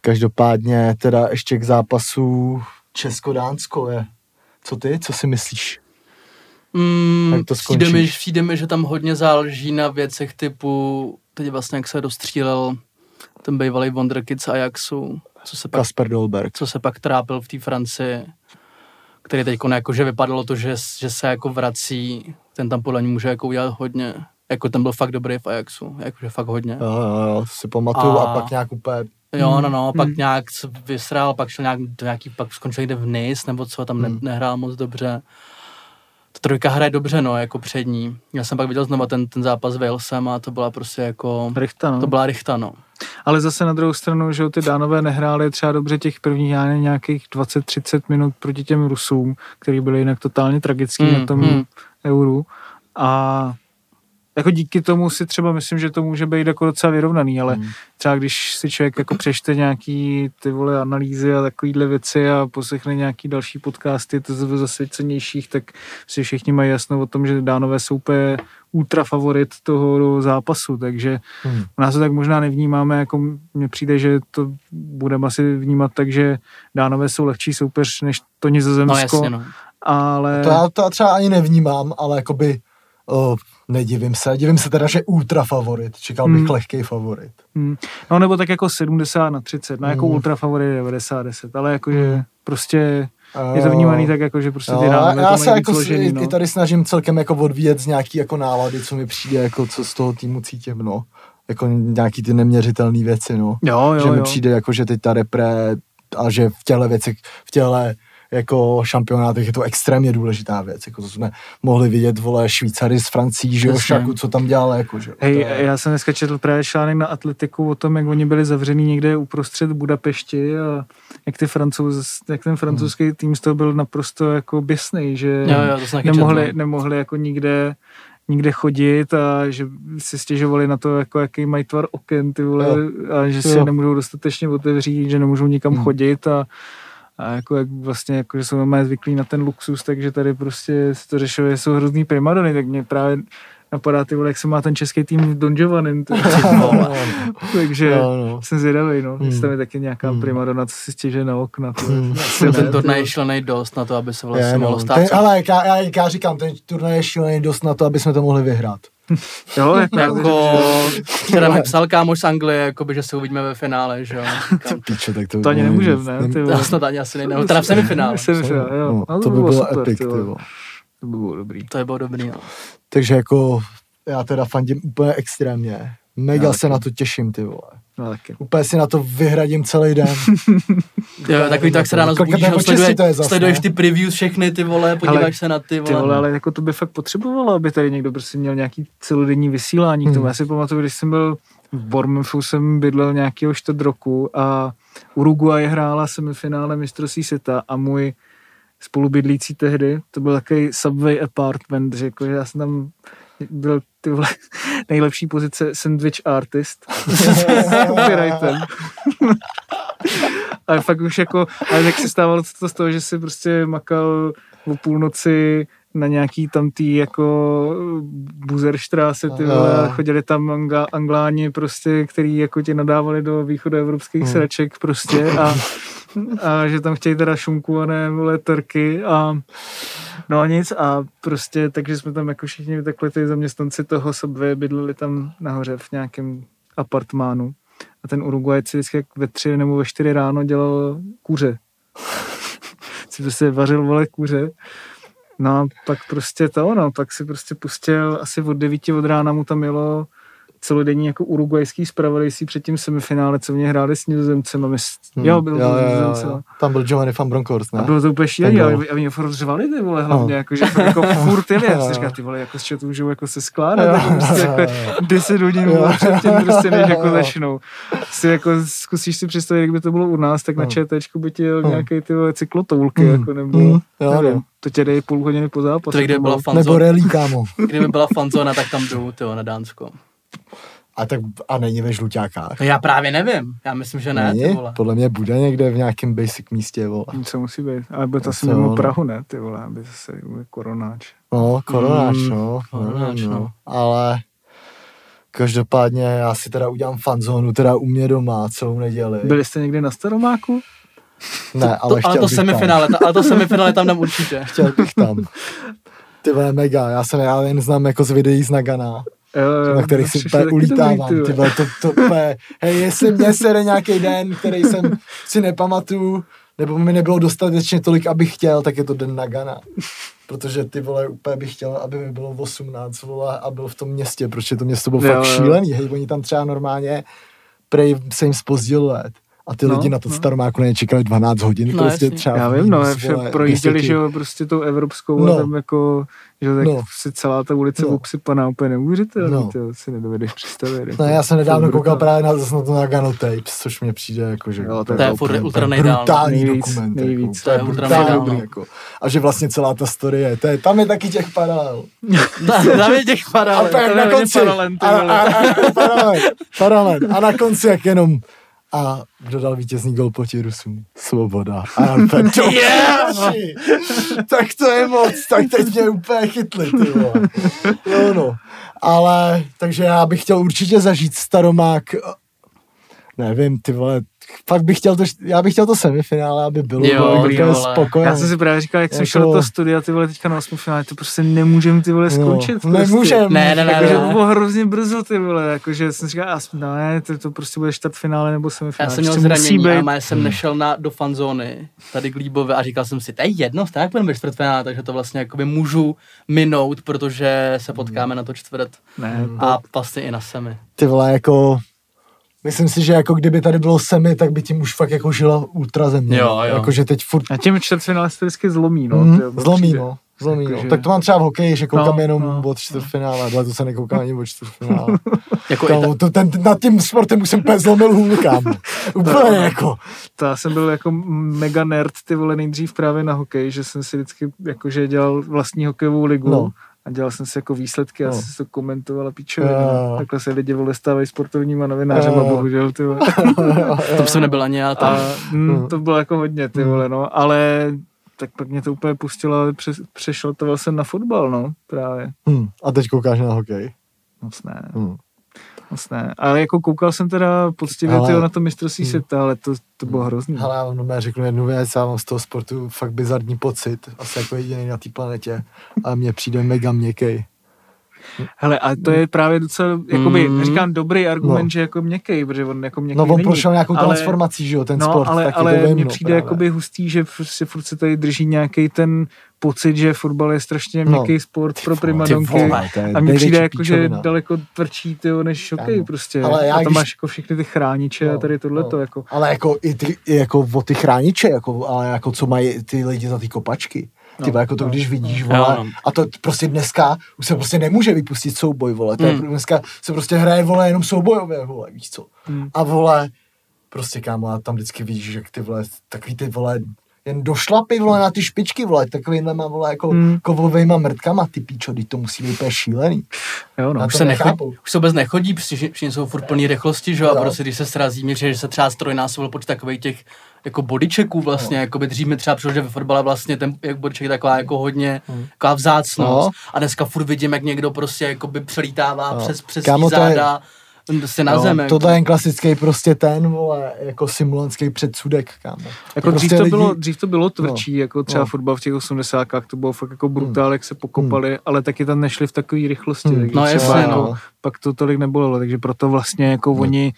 Každopádně teda ještě k zápasu Česko-Dánsko je. Co ty, co si myslíš? Mm, Jak to přijde, mi, přijde mi, že tam hodně záleží na věcech typu, teď vlastně jak se dostřílel ten bývalý Wonderkid z Ajaxu, co se pak, Kasper Dolberg. co se pak trápil v té Francii, který teď jakože vypadalo to, že, že se jako vrací, ten tam podle ní může jako udělat hodně. Jako ten byl fakt dobrý v Ajaxu, jakože fakt hodně. Jo, jo, jo, si pamatuju a, A- a pak nějak úplně Jo, no, no, pak Mm. nějak se vysrál, pak šel nějak, do nějaký, pak skončil někde v Nice, nebo co, tam ne, Mm. nehrál moc dobře. Ta trojka hraje dobře, no, jako přední. Já jsem pak viděl znova ten, ten zápas s Walesem a to byla prostě jako, Richta, no. to byla rychta, no. Ale zase na druhou stranu, že ty dánové nehráli třeba dobře těch prvních já nevím, nějakých 20-30 minut proti těm Rusům, který byli jinak totálně tragický Mm, na tom mm. euru. A jako díky tomu si třeba myslím, že to může být jako docela vyrovnaný, ale Mm. třeba když si člověk jako přečte nějaký ty vole analýzy a takovýhle věci a poslechne nějaký další podcasty to z zasvěcenějších, tak si všichni mají jasno o tom, že dánové jsou úplně ultra favorit toho zápasu, takže Hmm. u nás to tak možná nevnímáme, jako mně přijde, že to budeme asi vnímat tak, že dánové jsou lehčí soupeř než to No nizozemsko, jasně, no. ale To já, to já třeba ani nevnímám, ale jakoby uh, nedivím se. Divím se teda, že ultra favorit. Čekal bych Hmm. lehký favorit. Hmm. No nebo tak jako 70 na 30, no jako Hmm. ultra favorit 90 10, ale jakože Hmm. prostě je to vnímaný tak jako, že prostě ty Jo, dánové já se jako složený, i, no. i tady snažím celkem jako odvíjet z nějaký jako nálady, co mi přijde, jako co z toho týmu cítím, no. Jako nějaký ty neměřitelné věci, no. Jo, jo, že mi jo. přijde jako, že teď ta repre a že v těchto věcech, v těchto jako šampionátech je to extrémně důležitá věc. Jako to jsme mohli vidět, vole, Švýcary z Francí, že jo. Šaku, co tam dělal, jako, že jo. Hej, To je- já jsem dneska četl právě článek na Atletiku o tom, jak oni byli zavřený někde uprostřed Budapešti a jak, ty francouz, jak ten francouzský Hmm. tým z toho byl naprosto jako běsný, že Jo, jo, to nemohli, četl. nemohli jako nikde nikde chodit a že si stěžovali na to, jako jaký mají tvar oken, ty vole, a že si Jo. nemůžou dostatečně otevřít, že nemůžou nikam Hmm. chodit a, a jako jak vlastně, jako, že jsou normálně zvyklí na ten luxus, takže tady prostě se to řešilo, že jsou hrozný primadony, tak mě právě napadá ty vole, jak se má ten český tým v Don Giovanni, ty, takže Jo, no. jsem zvědavý, no, Hmm. jestli tam je taky nějaká Hmm. primadona, co si stěžuje na okna, ty, Hmm. asi ne, Ten turnaj je šlenej dost na to, aby se Je, vlastně mohlo no. stát. ten, ale já, já, já říkám, ten turnaj je šílený dost na to, aby jsme to mohli vyhrát. Jo, jako, Jako, včera mi psal kámoš z Anglie, jakoby, že se uvidíme ve finále, že jo. Tak to, to ani nemůžeme, ne, ty Já vole. snad ani asi nejde, teda v semifinále. Semifinále, jo. No, No, to by bylo super, epic, ty vole. To by bylo dobrý. To je bylo dobrý, no. Takže jako já teda fandím úplně extrémně. Mega Já se taky. na to těším, ty vole. No taky. Úplně si na to vyhradím celý den. Jo, takový tak se no, čistý sleduje, sleduješ ty previews všechny, ty vole, podíváš se na ty Ty vole. vole, ale jako to by fakt potřebovalo, aby tady někdo prostě měl nějaký celodenní vysílání k tomu. Hmm. Já si pamatuju, když jsem byl v Bournemouthu jsem bydlel nějakého čtvrt roku a Uruguay hrála semifinále mistrovství světa a můj spolubydlící tehdy, to byl takový subway apartment, že, jako, že já jsem tam byl ty vole, nejlepší pozice sandwich artist copyrightem. Ale fakt už jako, ale jak se stávalo to z toho, že si prostě makal o půlnoci na nějaký tam tý jako buzerštráse, ty vole, a chodili tam angla, angláni prostě, který jako ti nadávali do evropských hmm. sraček prostě a, a že tam chtějí teda šunku a ne vole trky a no a nic a prostě takže jsme tam jako všichni takhle ty zaměstnanci toho Subway bydleli tam nahoře v nějakém apartmánu a ten Uruguayec si vždycky ve tři nebo ve čtyři ráno dělal kuře. si prostě vařil vole kuře No a pak prostě to, no, pak si prostě pustil asi od devíti od rána mu tam jelo celodenní jako urugvajský zpravodajství před tím semifinále, co mě hráli s nizozemcem. A my, hmm. Jo, byl jo, jo, jo, Tam byl Giovanni van Bronckhorst, ne? A bylo to úplně šílený, a, a mě furt řvali ty vole hlavně, no. jako, že fakt jako furt jeli. Já si říkal, ty vole, jako s četu můžou jako se skládat, jako prostě jako 10 hodin před tím prostě než jako začnou. Si jako zkusíš si představit, jak by to bylo u nás, tak na ČTčku by ti jel nějaký ty vole cyklotoulky, hmm. jako nebo, hmm. nevím, to tě dej půl hodiny po zápase. Kdyby byla fanzona, nebo relí, kámo. Kdyby byla fanzona, tak tam jdu, tyjo, na Dánsko. A, tak, a není ve žluťákách. No já právě nevím. Já myslím, že ne, není? ty vole. Podle mě bude někde v nějakém basic místě, vole. Co musí být. Ale bude to asi mimo Prahu, ne, ty vole, aby zase koronáč. No, koronáč, mm, no. Koronáč, no. no. Ale každopádně já si teda udělám fanzónu, teda u mě doma celou neděli. Byli jste někdy na Staromáku? Ne, ale, to, ale to semifinále, ale to semifinále tam dám určitě. Chtěl bych tam. Ty vole, mega, já jsem já jen znám jako z videí z Nagana. Jo, na kterých si úplně ulítávám. Ty vole, to, to, to, hej, jestli mě sere nějaký den, který jsem si nepamatuju, nebo mi nebylo dostatečně tolik, abych chtěl, tak je to den Nagana. Protože ty vole, úplně bych chtěl, aby mi bylo 18 vole a byl v tom městě, protože to město bylo jo, fakt jo. šílený. Hej, oni tam třeba normálně prej se jim spozdil let a ty no, lidi na to no. staromáku nečekali 12 hodin, no, prostě třeba. Já vím, no, vše projížděli, že jo, prostě tou evropskou no. a tam jako, že tak no. si celá ta ulice no. obsypaná úplně neuvěřitelný, no. to si nedovedeš představit. No, jako, já jsem nedávno koukal právě na, na to na Gano Tapes, což mě přijde jako, že jo, to, to je furt ultra nejdál. Brutální nejvíc, dokument. Nejvíc, jako, to je ultra nejdál. No. Jako. A že vlastně celá ta story je, to je, tam je taky těch paralel. tam je těch paralel. A na konci, paralel. A na konci jak jenom a kdo dal vítězný gol proti Rusům? Svoboda. A já úplně, yeah! tak to je moc, tak teď mě úplně chytli, ty vole. Jo, no. Ale, takže já bych chtěl určitě zažít staromák, nevím, ty vole, fakt bych chtěl to, já bych chtěl to semifinále, aby bylo, jo, bych byl spokojený. Já jsem si právě říkal, jak jsem jako... šel do toho studia, ty vole, teďka na osmi finále, to prostě nemůžem ty vole no, skončit. No, prostě. Nemůžem. Ne, ne, ne. Jakože to bylo hrozně brzo, ty vole, jakože jsem říkal, no ne, to, to prostě bude finále nebo semifinále. Já jsem měl zranění a já jsem nešel na, do fanzóny, tady k Líbové a říkal jsem si, to je jedno, tak budeme ve finále, takže to vlastně jakoby můžu minout, protože se potkáme na to čtvrt. Ne, a vlastně i na semi. Ty vole, jako Myslím si, že jako kdyby tady bylo semi, tak by tím už fakt jako žila ultrazemě. Jo, jo. Jako, že teď furt... A tím čtvrtfinále se vždycky zlomí, no. Mm, zlomí, no. Zlomí, jako, no. Že... Tak to mám třeba v hokeji, že koukám no, jenom no. od čtvrtfinále, ale to se nekoukám ani od čtvrtfinále. jako Kámo, to, ten, nad tím sportem už jsem úplně zlomil hůl. Úplně jako. To já jsem byl jako mega nerd, ty vole, nejdřív právě na hokej, že jsem si vždycky jakože dělal vlastní hokejovou ligu. No a dělal jsem si jako výsledky a no. jsem to komentoval a píčově. No. Takhle se lidi vole stávají sportovníma novinářem a bohužel, ty vole. to jsem nebyl ani já tam. A, mm, to bylo jako hodně, ty vole, no, ale tak pak mě to úplně pustilo, ale pře, přešel to vlastně na fotbal, no, právě. Hmm. A teď koukáš na hokej? Moc ne. Hmm. Moc ne. Ale jako koukal jsem teda poctivě ale... na to mistrovství hmm. světa, ale to, to bylo hrozný. Ale já vám řeknu jednu věc, já mám z toho sportu fakt bizarní pocit, asi jako jediný na té planetě, a mně přijde mega měkkej. Hele, a to je právě docela, jakoby, mm. říkám, dobrý argument, no. že jako měkký, protože on jako měkký No on není, prošel nějakou ale, transformací, že jo, ten no, sport. ale, taky ale mně přijde právě. jakoby hustý, že se furt se tady drží nějaký ten pocit, že fotbal je strašně no. měkký sport pro primadonky a mně přijde jako, že daleko tvrdší tyjo, než hokej prostě. Ale já, a tam když... máš jako všechny ty chrániče no, a tady tohleto. No. Jako. Ale jako i, ty, jako o ty chrániče, jako, ale jako co mají ty lidi za ty kopačky ty no, jako to, no, když vidíš, vole, no, no. a to prostě dneska už se prostě nemůže vypustit souboj, vole, to je, mm. dneska se prostě hraje, vole, jenom soubojové, vole, víš co, mm. a vole, prostě kámo, a tam vždycky vidíš, že ty vole, takový ty vole, jen došlapy, vole, na ty špičky, vole, takovýhle vole, jako hmm. kovovejma mrtkama, ty píčo, to musí být úplně šílený. Jo, no, už se, nechodí, už se vůbec nechodí, protože jsou furt plný rychlosti, že jo, a prostě když se srazí, mi že se třeba strojnásobil počet takových těch jako bodyčeků vlastně, no. jako by dřív mi třeba přišlo, že ve fotbale vlastně ten jak bodyček je taková jako hodně hmm. taková vzácnost no. a dneska furt vidím, jak někdo prostě jako by přelítává no. přes, přes Kámo, záda. Je Prostě na no, zem. To je jen klasický prostě ten, vole, jako simulantský předsudek, kámo. Jako prostě dřív, to lidi... bylo, dřív to bylo tvrdší, no, jako třeba no. fotbal v těch 80 to bylo fakt jako brutál, hmm. jak se pokopali, hmm. ale taky tam nešli v takové rychlosti. Hmm. No jasně, no. Jako, pak to tolik nebylo, takže proto vlastně jako hmm. oni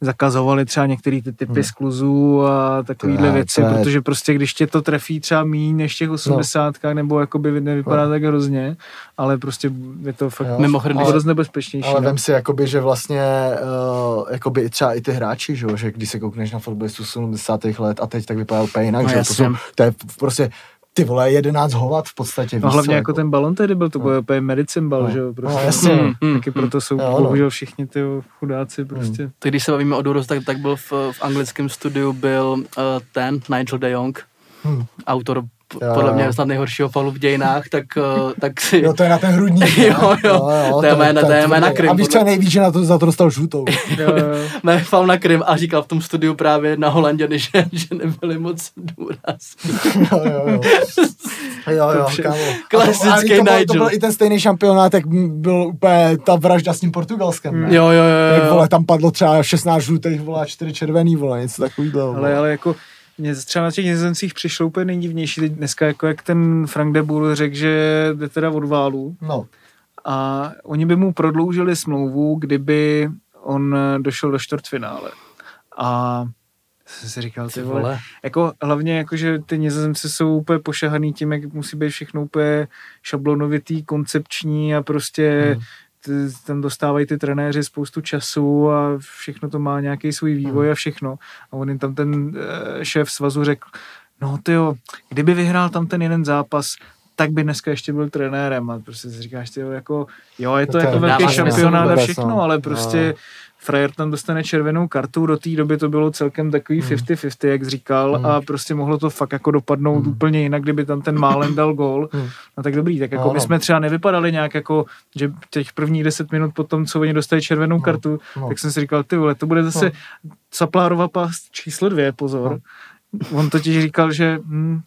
zakazovali třeba některé ty typy hmm. skluzů a takovéhle věci, je... protože prostě když tě to trefí třeba méně než těch 80 no. nebo jakoby nevypadá no. tak hrozně, ale prostě je to fakt jo. mimochodem dost nebezpečnější. Ale no. vem si jakoby, že vlastně uh, jakoby třeba i ty hráči, že, že když se koukneš na fotbalistu 70. let a teď tak vypadá úplně jinak, no, že to, jsou, to je prostě ty vole, 11 hovat v podstatě. No hlavně jako, jako ten balon tedy byl, to byl no. úplně medicine bal, no. že jo, prostě. No, jasně. Hmm, hmm, taky proto jsou jo, bohužel no. všichni ty chudáci hmm. prostě. Hmm. Tak když se bavíme o Duros, tak, tak byl v, v anglickém studiu byl uh, ten Nigel de Jong, hmm. autor jo, podle mě snad nejhoršího falu v dějinách, tak, eh, tak si... Jo, to je na ten hrudní. jo, jo, jo, jo, to je jména, to je jména Krim. A víš, co nejvíc, že na to, za to dostal žlutou. jo, jo. ne, fal na Krim a říkal v tom studiu právě na Holanděny, že, že nebyli moc důraz. jo, jo, jo. Jo, jo, kámo. Klasický to, Nigel. To byl i ten stejný šampionát, jak byl úplně ta vražda s tím Portugalskem. Mm. Jo, jo, jo. Jak, vole, tam padlo třeba 16 žlutých, vole, 4 červený, vole, něco takového. Ale, ale jako mně třeba na těch nizozemcích přišlo úplně nejdivnější teď dneska, jako jak ten Frank de Boer řekl, že jde teda od válu. No. A oni by mu prodloužili smlouvu, kdyby on došel do čtvrtfinále. A jsem si říkal, ty vole, jako hlavně jako, že ty nizozemci jsou úplně pošahaný tím, jak musí být všechno úplně šablonovitý, koncepční a prostě hmm tam dostávají ty trenéři spoustu času a všechno to má nějaký svůj vývoj hmm. a všechno. A on jim tam ten eh, šéf svazu řekl, no ty jo, kdyby vyhrál tam ten jeden zápas, tak by dneska ještě byl trenérem a prostě si říkáš, ty jo, jako, jo, je to, to jako velký šampionát a všechno, no. ale prostě no frajer tam dostane červenou kartu, do té doby to bylo celkem takový 50-50, hmm. jak říkal, hmm. a prostě mohlo to fakt jako dopadnout hmm. úplně jinak, kdyby tam ten Málen dal gol. Hmm. No tak dobrý, tak jako no, my jsme třeba nevypadali nějak jako, že těch prvních 10 minut potom, co oni dostali červenou no, kartu, no. tak jsem si říkal, ty vole, to bude zase no. Saplárova past číslo dvě, pozor. No. On totiž říkal, že hm,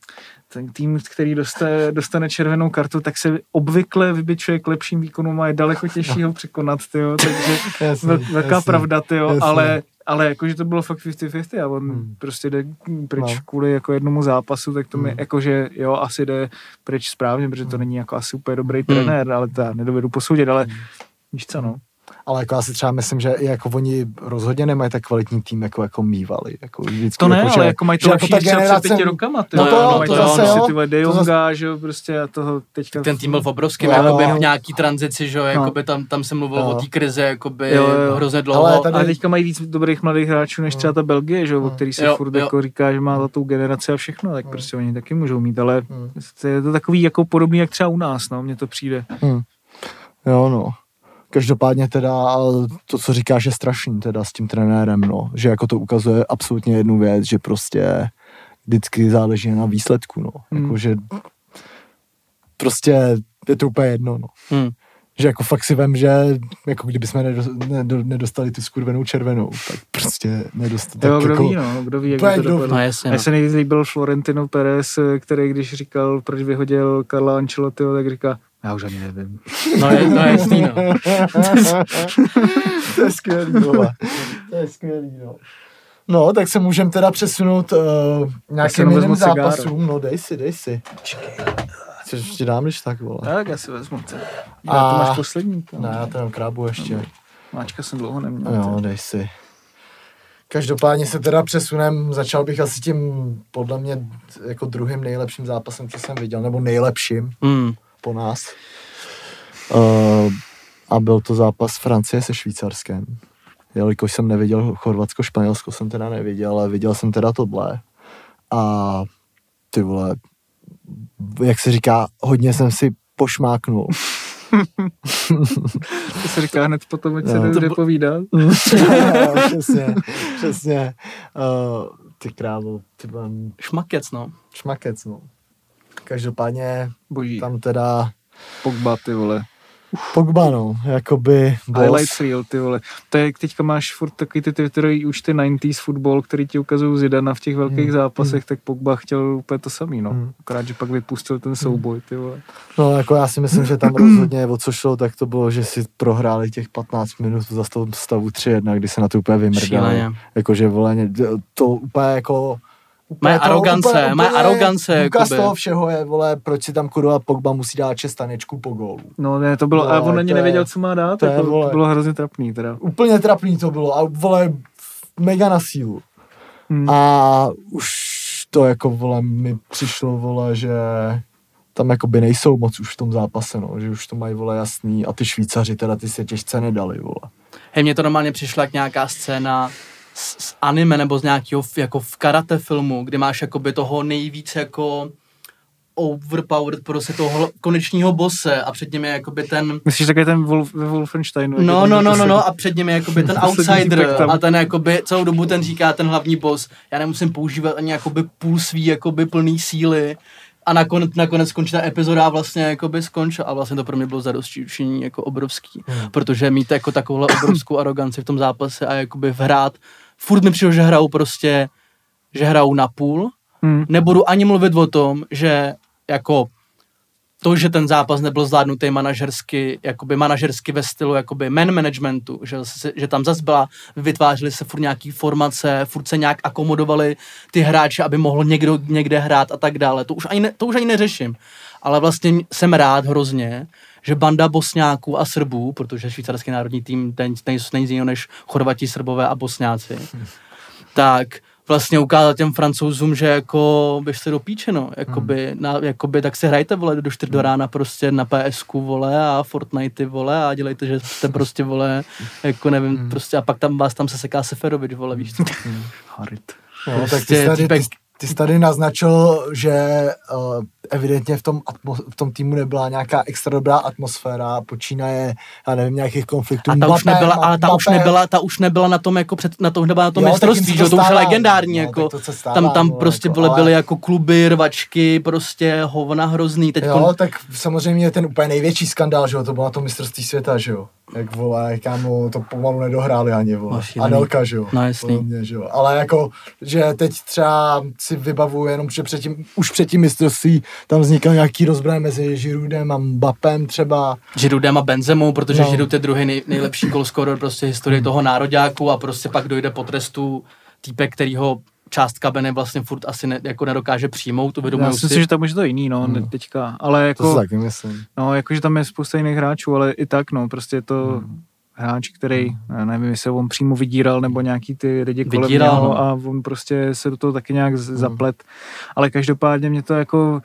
ten tým, který dostane, dostane červenou kartu, tak se obvykle vybičuje k lepším výkonům a je daleko těžší ho překonat, tyjo, takže jasný, velká jasný, pravda, tyjo, jasný. ale ale jakože to bylo fakt 50-50 a on hmm. prostě jde pryč no. kvůli jako jednomu zápasu, tak to mi hmm. jakože jo, asi jde pryč správně, protože to hmm. není jako asi úplně dobrý hmm. trenér, ale to já nedovedu posoudit, ale hmm. víš co, no ale jako já si třeba myslím, že i jako oni rozhodně nemají tak kvalitní tým, jako, jako mývali. Jako vždycky, to ne, jako, ale že, jako mají to lepší jako generace... před pěti rokama. Ty, no, to, no, mají to, to zase, jo. Ty De Jonga, že jo, prostě a toho teďka... Ten tým byl v obrovském, no, jakoby v nějaký tranzici, že jo, jakoby tam, tam se mluvilo no. o té krizi, jakoby jo, jo. hrozně dlouho. Ale tady... A teďka mají víc dobrých mladých hráčů, než třeba ta Belgie, že jo, o který se furt jako říká, že má za tou generaci a všechno, tak prostě oni taky můžou mít, ale je to takový jako podobný, jak třeba u nás, no, mně to přijde. Jo, no. Každopádně teda to, co říkáš, je strašný teda s tím trenérem, no. Že jako to ukazuje absolutně jednu věc, že prostě vždycky záleží na výsledku, no. Hmm. Jako, že prostě je to úplně jedno, no. Hmm. Že jako fakt si vem, že jako kdyby jsme nedostali tu skurvenou červenou, tak prostě nedostali. Jo, kdo jako, ví, no, kdo ví, jak to dopadlo. No, jasně, no. se nejvíc líbil Florentino Perez, který když říkal, proč vyhodil Karla Ancelottiho, tak říká, já už ani nevím. No je, no jasný, no. to je skvělý, vole. To je skvělý, no. No, tak se můžeme teda přesunout uh, nějakým jiným zápasům. No, dej si, dej si. Chceš, ti dám, když tak, vole. Tak, já si vezmu. Tě. A... to máš poslední. To. Ne, já to mám krábu ještě. No, máčka jsem dlouho neměl. Jo, dej si. Každopádně se teda přesunem, začal bych asi tím podle mě jako druhým nejlepším zápasem, co jsem viděl, nebo nejlepším. Mm po nás. Uh, a byl to zápas Francie se Švýcarskem. Jelikož jsem neviděl Chorvatsko, Španělsko jsem teda neviděl, ale viděl jsem teda tohle. A ty vole, jak se říká, hodně jsem si pošmáknul. to se říká hned potom, ať se no. nebude povídat. přesně, přesně. Uh, ty krávo, ty mám... Šmakec, no. Šmakec, no. Každopádně Boží. tam teda... Pogba, ty vole. Pogba, no, jakoby boss. Highlight reel, ty vole. To je, jak teďka máš furt takový ty Twitterový už ty 90s football, který ti ukazují Zidana v těch velkých hmm. zápasech, hmm. tak Pogba chtěl úplně to samý, no. Hmm. Akorát, že pak vypustil ten souboj, ty vole. No, jako já si myslím, že tam rozhodně o co šlo, tak to bylo, že si prohráli těch 15 minut za stavu 3-1, kdy se na to úplně vymrdali. Jakože, vole, to úplně jako Má arogance, má arogance. Důkaz toho všeho je, vole, proč si tam kurva Pogba musí dát čestanečku po gólu. No ne, to bylo, vole, a on ani nevěděl, co má dát, to, je, vole, to bylo hrozně trapný teda. Úplně trapný to bylo a vole, mega na sílu. Hmm. A už to jako, vole, mi přišlo, vole, že tam jakoby nejsou moc už v tom zápase, no, že už to mají, vole, jasný a ty Švýcaři teda ty se těžce nedali, vole. Hej, mně to normálně přišla jak nějaká scéna z, z anime nebo z nějakého jako v karate filmu, kdy máš jakoby toho nejvíc jako overpowered prostě toho konečního bose a před ním je jakoby ten... Myslíš také ten Wolf, Wolfensteinu? No, no, no, no, no a před ním je jakoby ten outsider a ten jakoby celou dobu ten říká ten hlavní boss, já nemusím používat ani jakoby půl svý jakoby plný síly a nakonec, nakonec skončí ta epizoda a vlastně jakoby skončila a vlastně to pro mě bylo zadostičení jako obrovský, hmm. protože mít jako takovouhle obrovskou aroganci v tom zápase a jakoby vhrát furt mi přišlo, že hrajou prostě, že hrajou na půl. Hmm. Nebudu ani mluvit o tom, že jako to, že ten zápas nebyl zvládnutý manažersky, jakoby manažersky ve stylu jakoby man managementu, že, že tam zase byla, vytvářely se furt nějaký formace, furt se nějak akomodovali ty hráči, aby mohl někdo někde hrát a tak dále. To už ani, ne, to už ani neřeším. Ale vlastně jsem rád hrozně, že banda Bosňáků a Srbů, protože švýcarský národní tým ten, ten, není jiného než Chorvati, Srbové a Bosňáci, tak vlastně ukázat těm francouzům, že jako běžte do píče, no. Jakoby, hmm. na, jakoby, tak si hrajte, vole, do 4 do hmm. rána prostě na PSK, vole, a Fortnite, vole, a dělejte, že jste prostě, vole, jako nevím, hmm. prostě, a pak tam vás tam se seká Seferovič, vole, víš co. Harit. No, prostě, tak ty, prostě tady, ty, ty jsi tady naznačil, že uh, evidentně v tom, v tom týmu nebyla nějaká extra dobrá atmosféra, počínaje, já nevím, nějakých konfliktů. A ta už nebyla, ale ta už nebyla, ta už nebyla na tom jako před, na tom, nebyla na tom mistrovství, že to už je legendární, no, jako, to stává, tam, tam no, prostě jako, byly, ale... byly jako kluby, rvačky, prostě hovna hrozný. Teď jo, kon... tak samozřejmě ten úplně největší skandál, že jo, to bylo na tom mistrovství světa, že jo. Jak vole, kámo, to pomalu nedohráli ani, vole. Anelka, že jo. No, jasný. Podobně, že jo. Ale jako, že teď třeba si vybavuju jenom, že předtím, už předtím mistrovství tam vznikal nějaký rozbraj mezi Žirudem a Mbapem třeba. Žirudem a Benzemou, protože no. Žirud je druhý nej, nejlepší golscorer prostě historie hmm. toho nároďáku a prostě pak dojde po trestu týpek, který ho část kabiny vlastně furt asi ne, jako nedokáže přijmout, uvědomuji Já si myslím, že tam už to jiný, no, hmm. teďka, ale jako... To taky myslím. No, jakože tam je spousta jiných hráčů, ale i tak, no, prostě je to hmm. hráč, který, hmm. nevím, jestli on přímo vydíral, nebo nějaký ty lidi kolem vydíral, něho no. a on prostě se do toho taky nějak hmm. zaplet, ale každopádně mě to jako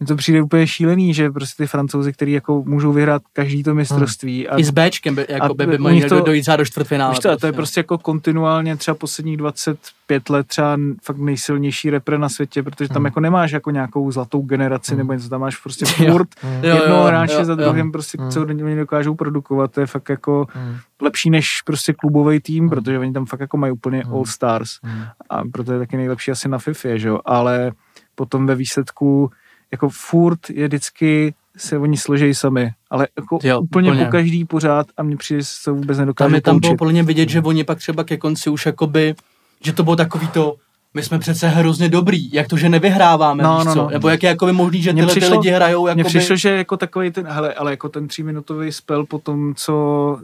mně to přijde úplně šílený, že prostě ty francouzi, kteří jako můžou vyhrát každý to mistrovství. Hmm. A, I s Bčkem by, jako by, by mohli to, dojít do čtvrtfinále. To, prostě. to je prostě jako kontinuálně třeba posledních 25 let třeba fakt nejsilnější repre na světě, protože tam hmm. jako nemáš jako nějakou zlatou generaci hmm. nebo něco, tam máš prostě furt hmm. jednoho hráče za druhým, prostě hmm. co oni dokážou produkovat, to je fakt jako hmm. lepší než prostě klubový tým, hmm. protože oni tam fakt jako mají úplně hmm. all stars hmm. a proto je taky nejlepší asi na FIFA, že jo, ale potom ve výsledku jako furt je vždycky se oni složejí sami, ale jako jo, úplně, úplně. po každý pořád a mě přijde, že se vůbec nedokáže Tam je tam bylo podle mě vidět, že oni pak třeba ke konci už jakoby, že to bylo takový to, my jsme přece hrozně dobrý, jak to, že nevyhráváme, no, víš no, co? No. Nebo jak je jako možný, že tyhle přišlo, ty lidi hrajou jako Mně přišlo, že jako takový ten, hele, ale jako ten tříminutový spell po tom, co,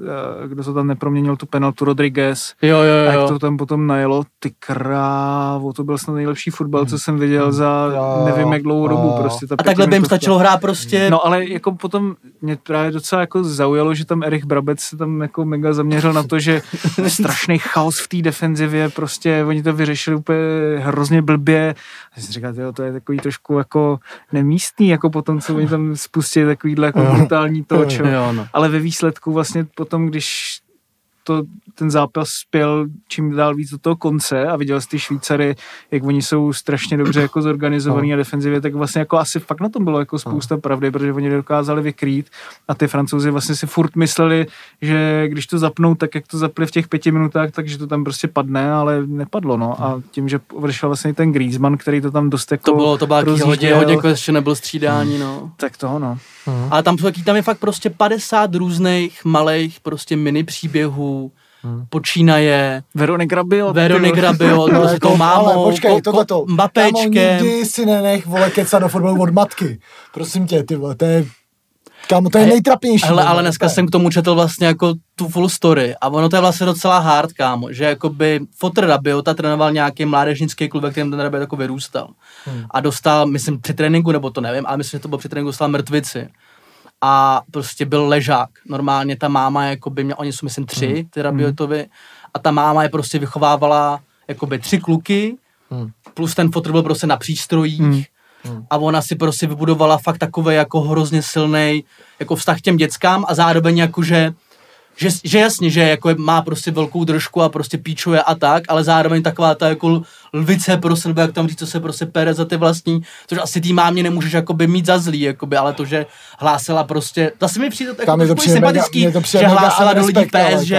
eh, kdo to tam neproměnil tu penaltu Rodriguez. Jo, jo, jo. A jak to tam potom najelo, ty krávo, to byl snad nejlepší fotbal, co jsem viděl hmm. za jo, nevím jak dlouhou dobu. Prostě ta a takhle by jim stačilo hrát prostě. No ale jako potom mě právě docela jako zaujalo, že tam Erich Brabec se tam jako mega zaměřil na to, že strašný chaos v té defenzivě, prostě oni to vyřešili úplně hrozně blbě. A jsem říkal, to je takový trošku jako nemístný, jako potom, co oni tam spustili takovýhle jako brutální toč. Jo, no. Ale ve výsledku vlastně potom, když to, ten zápas spěl čím dál víc do toho konce a viděl jsi ty Švýcary, jak oni jsou strašně dobře jako zorganizovaný no. a defenzivě, tak vlastně jako asi fakt na tom bylo jako spousta no. pravdy, protože oni dokázali vykrýt a ty francouzi vlastně si furt mysleli, že když to zapnou tak, jak to zapli v těch pěti minutách, takže to tam prostě padne, ale nepadlo, no. A tím, že vršel vlastně ten Griezmann, který to tam dost jako To bylo, to bylo hodně, hodně, jako ještě nebyl střídání, no. Tak toho, no. Uh-huh. Ale tam, tam je fakt prostě 50 různých malých prostě mini příběhů, Hmm. počínaje. Veronik Rabiot. Veronik Rabiot, prostě to mámou, ale počkej, ko, tohleto. Mbapečkem. nikdy si nenech, vole, kecat do fotbalu od matky. Prosím tě, ty vole, to je Kámo, to je nejtrapnější. Hele, ale dneska jsem k tomu četl vlastně jako tu full story a ono to je vlastně docela hard, kámo, že jakoby Fotr Rabiota trénoval nějaký mládežnický klub, ve kterém ten Rabiot jako vyrůstal. Hmm. A dostal, myslím, při tréninku, nebo to nevím, ale myslím, že to bylo při tréninku, dostal mrtvici a prostě byl ležák. Normálně ta máma, jakoby, mě, oni jsou myslím tři, hmm. ty Rabiotovi, a ta máma je prostě vychovávala jakoby tři kluky, hmm. plus ten fotr byl prostě na přístrojích, hmm. Hmm. A ona si prostě vybudovala fakt takový jako hrozně silný jako vztah k těm dětskám a zároveň jakože že, že jasně, že jako má prostě velkou držku a prostě píčuje a tak, ale zároveň taková ta jako lvice prostě, nebo jak tam říct, co se prostě pere za ty vlastní, což asi tý mámě nemůžeš jakoby mít za zlý, jakoby, ale to, že hlásila prostě, zase mi přijde jako to přijde sympatický, mega, že hlásila do lidí v PSG,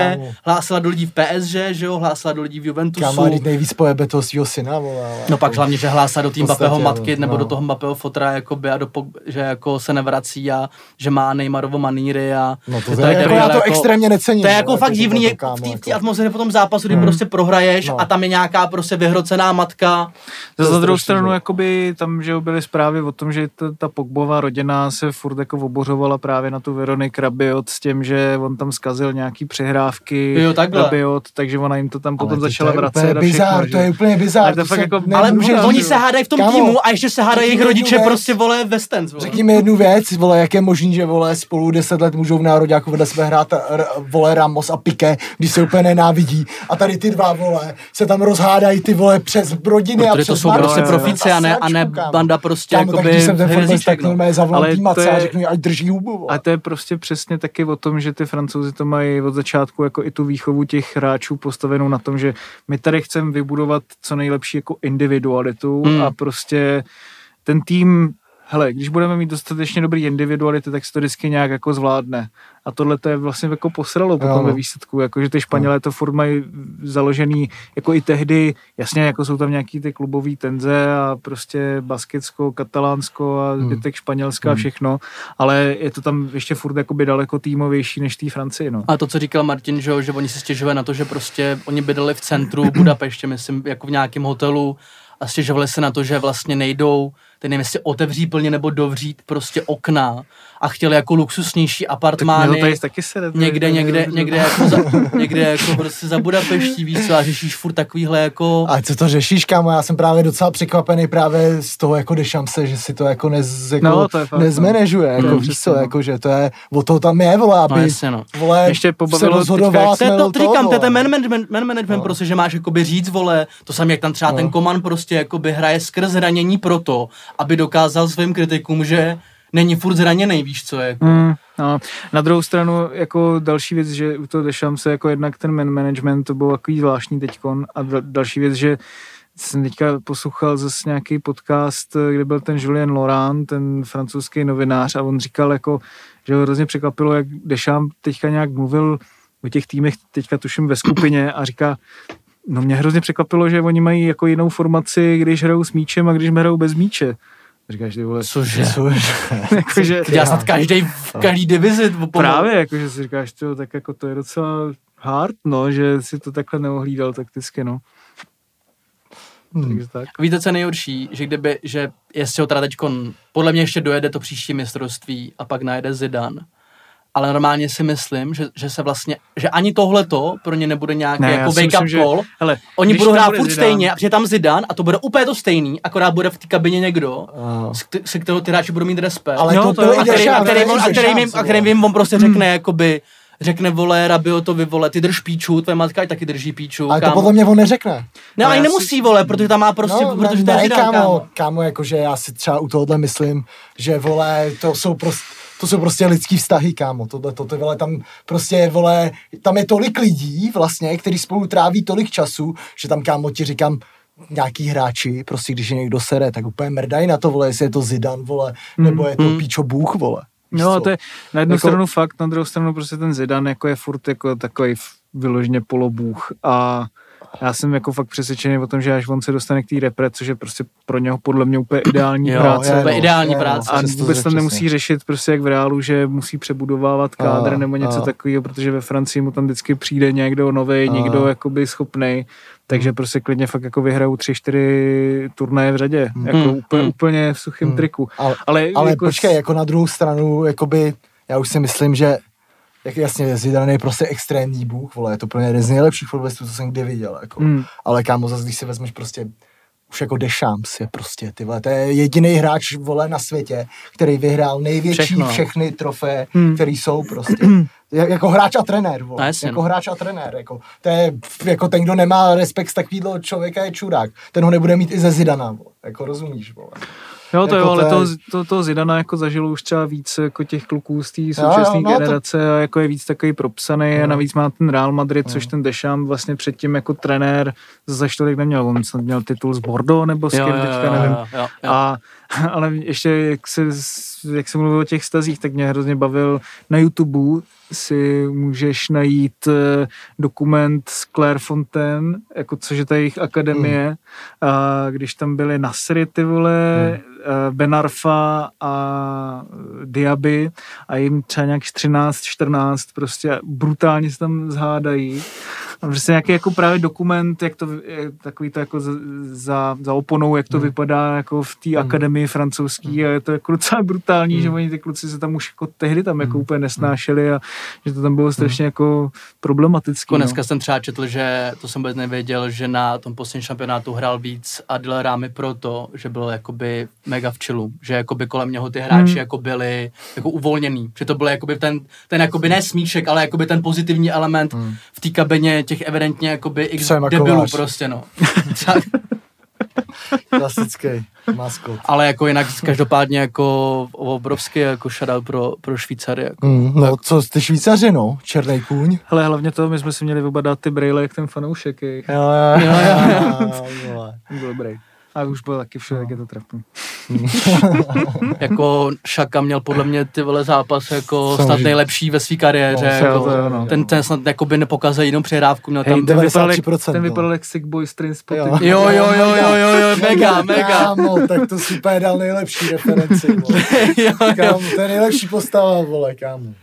hlásila do lidí v PSG, že jo, hlásila do lidí v Juventusu. Kámo, nejvíc pojebe toho svého syna, vole, ale... No pak hlavně, že hlásila do tým Mbappého matky, nebo do no. toho Mbappého fotra, jakoby, a do, že jako se nevrací a že má Neymarovo maníry a... No to, to je, jako, já to jako, extrémně necením. To je jako fakt divný, v té atmosféře po tom zápasu, kdy hmm. prostě prohraješ no. a tam je nějaká prostě vyhrocená matka. Za druhou stranu, jakoby tam, že byly zprávy o tom, že ta, ta Pogbová rodina se furt jako obořovala právě na tu Veronik Rabiot s tím, že on tam zkazil nějaký přehrávky jo, Rabiot, takže ona jim to tam potom ale začala vracet. To je bizár, to je úplně bizár. Ale, to jako, ale oni se hádají v tom Kámo, týmu a ještě se hádají jejich rodiče věc, prostě vole ve Stens. Řekni mi jednu věc, vole, jak je možný, že vole spolu deset let můžou v národě vedle sebe hrát vole Ramos a Piqué, když se úplně nenávidí. A tady ty dva vole se tam rozhádají ty vole přes rodiny a přes to jsou prostě profici a ne, a ne banda prostě kámo, jakoby tak, jsem ten tak normálně zavolám týmace a řeknu, ať drží hubu. A to je prostě přesně taky o tom, že ty francouzi to mají od začátku jako i tu výchovu těch hráčů postavenou na tom, že my tady chceme vybudovat co nejlepší jako individualitu hmm. a prostě ten tým hele, když budeme mít dostatečně dobrý individuality, tak se to vždycky nějak jako zvládne. A tohle to je vlastně jako posralo potom jo. ve výsledku, jako že ty Španělé to furt mají založený jako i tehdy, jasně jako jsou tam nějaký ty klubové tenze a prostě Basketsko, Katalánsko a hmm. zbytek Španělska hmm. a všechno, ale je to tam ještě furt jakoby daleko týmovější než té Francii, no. A to, co říkal Martin, že, že oni se stěžovali na to, že prostě oni bydleli v centru Budapeště, myslím, jako v nějakém hotelu a stěžovali se na to, že vlastně nejdou teď nevím, jestli otevří plně nebo dovřít prostě okna a chtěli jako luxusnější apartmány. Tak taky se někde, někde, někde, jako za, někde jako prostě za Budapeští, víš co, a řešíš furt takovýhle jako... A co to řešíš, kámo? Já jsem právě docela překvapený právě z toho jako se, že si to jako, nez, jako no, to je fakt, no. nezmanežuje, jako no, víš co, no. jako, že to je, o toho tam je, vole, aby no, jasně, no. vole, Ještě se rozhodovala. To je to, to říkám, to je ten man management, man management no. prostě, že máš jakoby říct, vole, to samé, jak tam třeba no. ten koman prostě jakoby hraje skrz hranění proto, aby dokázal svým kritikům, že není furt zraněný, víš co, jako. Mm, no. Na druhou stranu, jako další věc, že u toho se jako jednak ten man management, to byl takový zvláštní teďkon a další věc, že jsem teďka poslouchal zase nějaký podcast, kde byl ten Julien Laurent, ten francouzský novinář a on říkal jako, že ho hrozně překvapilo, jak Dešam teďka nějak mluvil o těch týmech, teďka tuším ve skupině a říká, no mě hrozně překvapilo, že oni mají jako jinou formaci, když hrajou s míčem a když hrajou bez míče. Říkáš, ty vole, cože? cože? jakože, Ty snad každý v každý divizi. Právě, jakože si říkáš, tyjo, tak jako to je docela hard, no, že si to takhle neohlídal takticky, no. Hmm. Takže tak. Víte, co je nejhorší? Že kdyby, že jestli ho teda teďkon, podle mě ještě dojede to příští mistrovství a pak najde Zidan, ale normálně si myslím, že, že se vlastně, že ani tohleto pro ně nebude nějaký ne, jako wake up myslím, call. Že, hele, Oni budou hrát furt stejně a přijde tam Zidane a to bude úplně to stejný, akorát bude v té kabině někdo, uh. se kterého ty hráči budou mít respekt. Ale no, to, to a, který, a, který, a, kterým, jim, a kterým jim on prostě řekne, hmm. jakoby, řekne vole, Rabio to vole, ty drž píču, tvoje matka taky drží píču. Ale kámo. to podle mě on neřekne. Ne, ale nemusí si... vole, protože tam má prostě, no, protože ne, to je kámo, kámo, kámo, jakože já si třeba u tohohle myslím, že vole, to jsou prostě to jsou prostě lidský vztahy, kámo, tohle, to, ty vole, tam prostě, vole, tam je tolik lidí vlastně, kteří spolu tráví tolik času, že tam, kámo, ti říkám, nějaký hráči, prostě když je někdo sere, tak úplně mrdají na to, vole, jestli je to Zidan, vole, nebo je to mm. Píčo Bůh, vole. No, to je na jednu jako... stranu fakt, na druhou stranu prostě ten Zidan jako je furt jako takový vyloženě polobůh a já jsem jako fakt přesvědčený o tom, že až on se dostane k té repre, což je prostě pro něho podle mě úplně ideální jo, práce. Je, no, ideální je, práce. A vůbec tam nemusí řešit prostě jak v reálu, že musí přebudovávat kádr a, nebo něco takového, protože ve Francii mu tam vždycky přijde někdo nový, někdo jakoby schopný takže hmm. prostě klidně fakt jako vyhrajou tři, čtyři turnaje v řadě, hmm. jako hmm. úplně, úplně v suchém hmm. triku. Ale, ale, ale jako počkej, jako na druhou stranu, jakoby, já už si myslím, že jak jasně, Zidane je prostě extrémní bůh, vole, je to plně jeden z nejlepších fotbalistů, co jsem kdy viděl, jako. Hmm. Ale kámo, zase když si vezmeš prostě už jako Deschamps je prostě, ty vole, to je jediný hráč, vole, na světě, který vyhrál největší Všechno. všechny trofeje, hmm. který jsou prostě. jako hráč a trenér, vole. No, jako hráč a trenér, jako. To je, jako ten, kdo nemá respekt z takového člověka, je čurák. Ten ho nebude mít i ze Zidana, vole. Jako rozumíš, vole. Jo, to jako jo, ale to, to, to Zidana jako zažilo už třeba víc jako těch kluků z té současné no, generace to... a jako je víc takový propsaný no. a navíc má ten Real Madrid, no. což ten Deschamps vlastně předtím jako trenér zase tolik neměl, on snad měl titul z Bordeaux nebo s kým, teďka jo, nevím. Jo, jo, jo. A, ale ještě jak se, jak se mluvil o těch stazích, tak mě hrozně bavil na YouTube si můžeš najít eh, dokument z Claire Fontaine, jako což je ta jejich akademie, mm. a když tam byly Nasry, ty vole, mm Eh, Benarfa a Diaby a jim třeba nějak 13, 14 prostě brutálně se tam zhádají. A prostě nějaký jako právě dokument, jak to, takový to jako za, za oponou, jak to hmm. vypadá jako v té hmm. akademii francouzský a je to jako docela brutální, hmm. že oni ty kluci se tam už jako tehdy tam jako hmm. úplně nesnášeli a že to tam bylo strašně hmm. jako problematické. Jako dneska no. jsem třeba četl, že to jsem vůbec nevěděl, že na tom posledním šampionátu hrál víc Adil Rámy proto, že byl jakoby mega v čilu, že jakoby kolem něho ty hráči hmm. jako byli jako uvolněný, že to byl jakoby ten, ten jakoby ne smíček, ale jakoby ten pozitivní element hmm. v té kabině těch evidentně jakoby x debilů prostě, no. Klasický maskot. Ale jako jinak každopádně jako obrovský jako shoutout pro, pro Švýcary. Jako. Mm, no co ty Švýcaři no, černý kůň. Hele, hlavně to, my jsme si měli vybadat ty brýle jak ten fanoušek. Jo, jo, jo, jo, jo, jo. Byl dobrý. A už byl taky všude, no. jak je to trapný. jako Šaka měl podle mě ty vole zápas jako snad nejlepší ve své kariéře. No, jako, to, no. ten, ten snad jako by nepokazil jinou přihrávku. Měl tam, ten, vypadal, ten vypadal jak Sick Boy String jo. jo, jo, jo, jo, jo, jo, mega, mega. Kámo, tak to si úplně dal nejlepší referenci. jo, kámo, to je nejlepší postava, vole, kámo.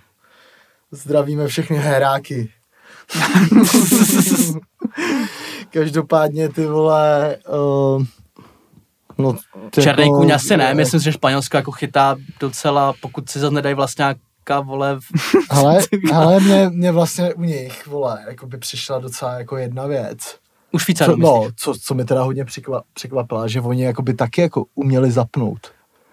Zdravíme všechny heráky. Každopádně ty vole... Uh, No, Černý jako, kůň asi ne, myslím, že Španělsko jako chytá docela, pokud si zase nedají vlastně nějaká, vole... Ale, ale mě, mě vlastně u nich, vole, jako by přišla docela jako jedna věc. Už Švýcarů, No, co, co mi teda hodně překvapila, že oni jako by taky jako uměli zapnout.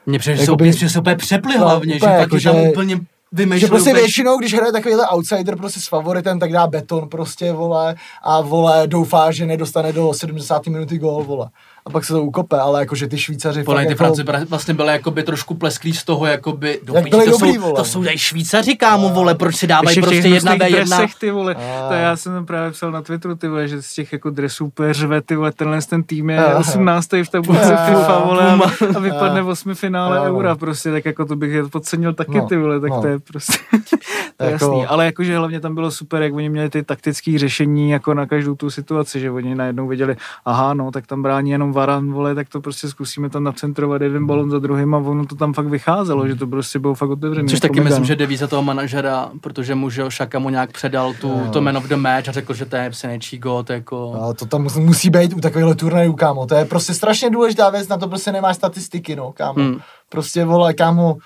Mně přijde, že, by, že se úplně přepli no, hlavně, úplně, že jako, že, tam úplně vymýšleli. Že prostě většinou, když hraje takovýhle outsider prostě s favoritem, tak dá beton prostě, vole, a vole, doufá, že nedostane do 70. minuty gól, vole a pak se to ukope, ale jakože ty Švýcaři Podle ty jako... Franci vlastně byly jakoby trošku plesklí z toho, jakoby, do Jak byli to, dobrý, jsou, vole. to jsou tady Švýcaři, kámo, vole, proč si dávají prostě jedna v jedna. ty vole, a... to já jsem právě psal na Twitteru, ty vole, že z těch jako dresů úplně řve, ty vole, tenhle ten tým je a... 18. v tabulce FIFA, vole, a, vypadne v osmi finále Eura, prostě, tak jako to bych je podcenil taky, no, ty vole, tak no. to je prostě, to je jako... jasný, ale jakože hlavně tam bylo super, jak oni měli ty taktické řešení jako na každou tu situaci, že oni najednou viděli, aha, no, tak tam brání jenom Varan, vole, tak to prostě zkusíme tam nacentrovat jeden balon za druhým a ono to tam fakt vycházelo, že to prostě bylo fakt otevřené. Což taky myslím, že devíza toho manažera, protože mu, že Šaka mu nějak předal tu, no. to man of the match a řekl, že to je prostě nejčí to jako... No, to tam musí být u takového turnajů, kámo. To je prostě strašně důležitá věc, na to prostě nemáš statistiky, no, kámo. Hmm. Prostě, vole, kámo,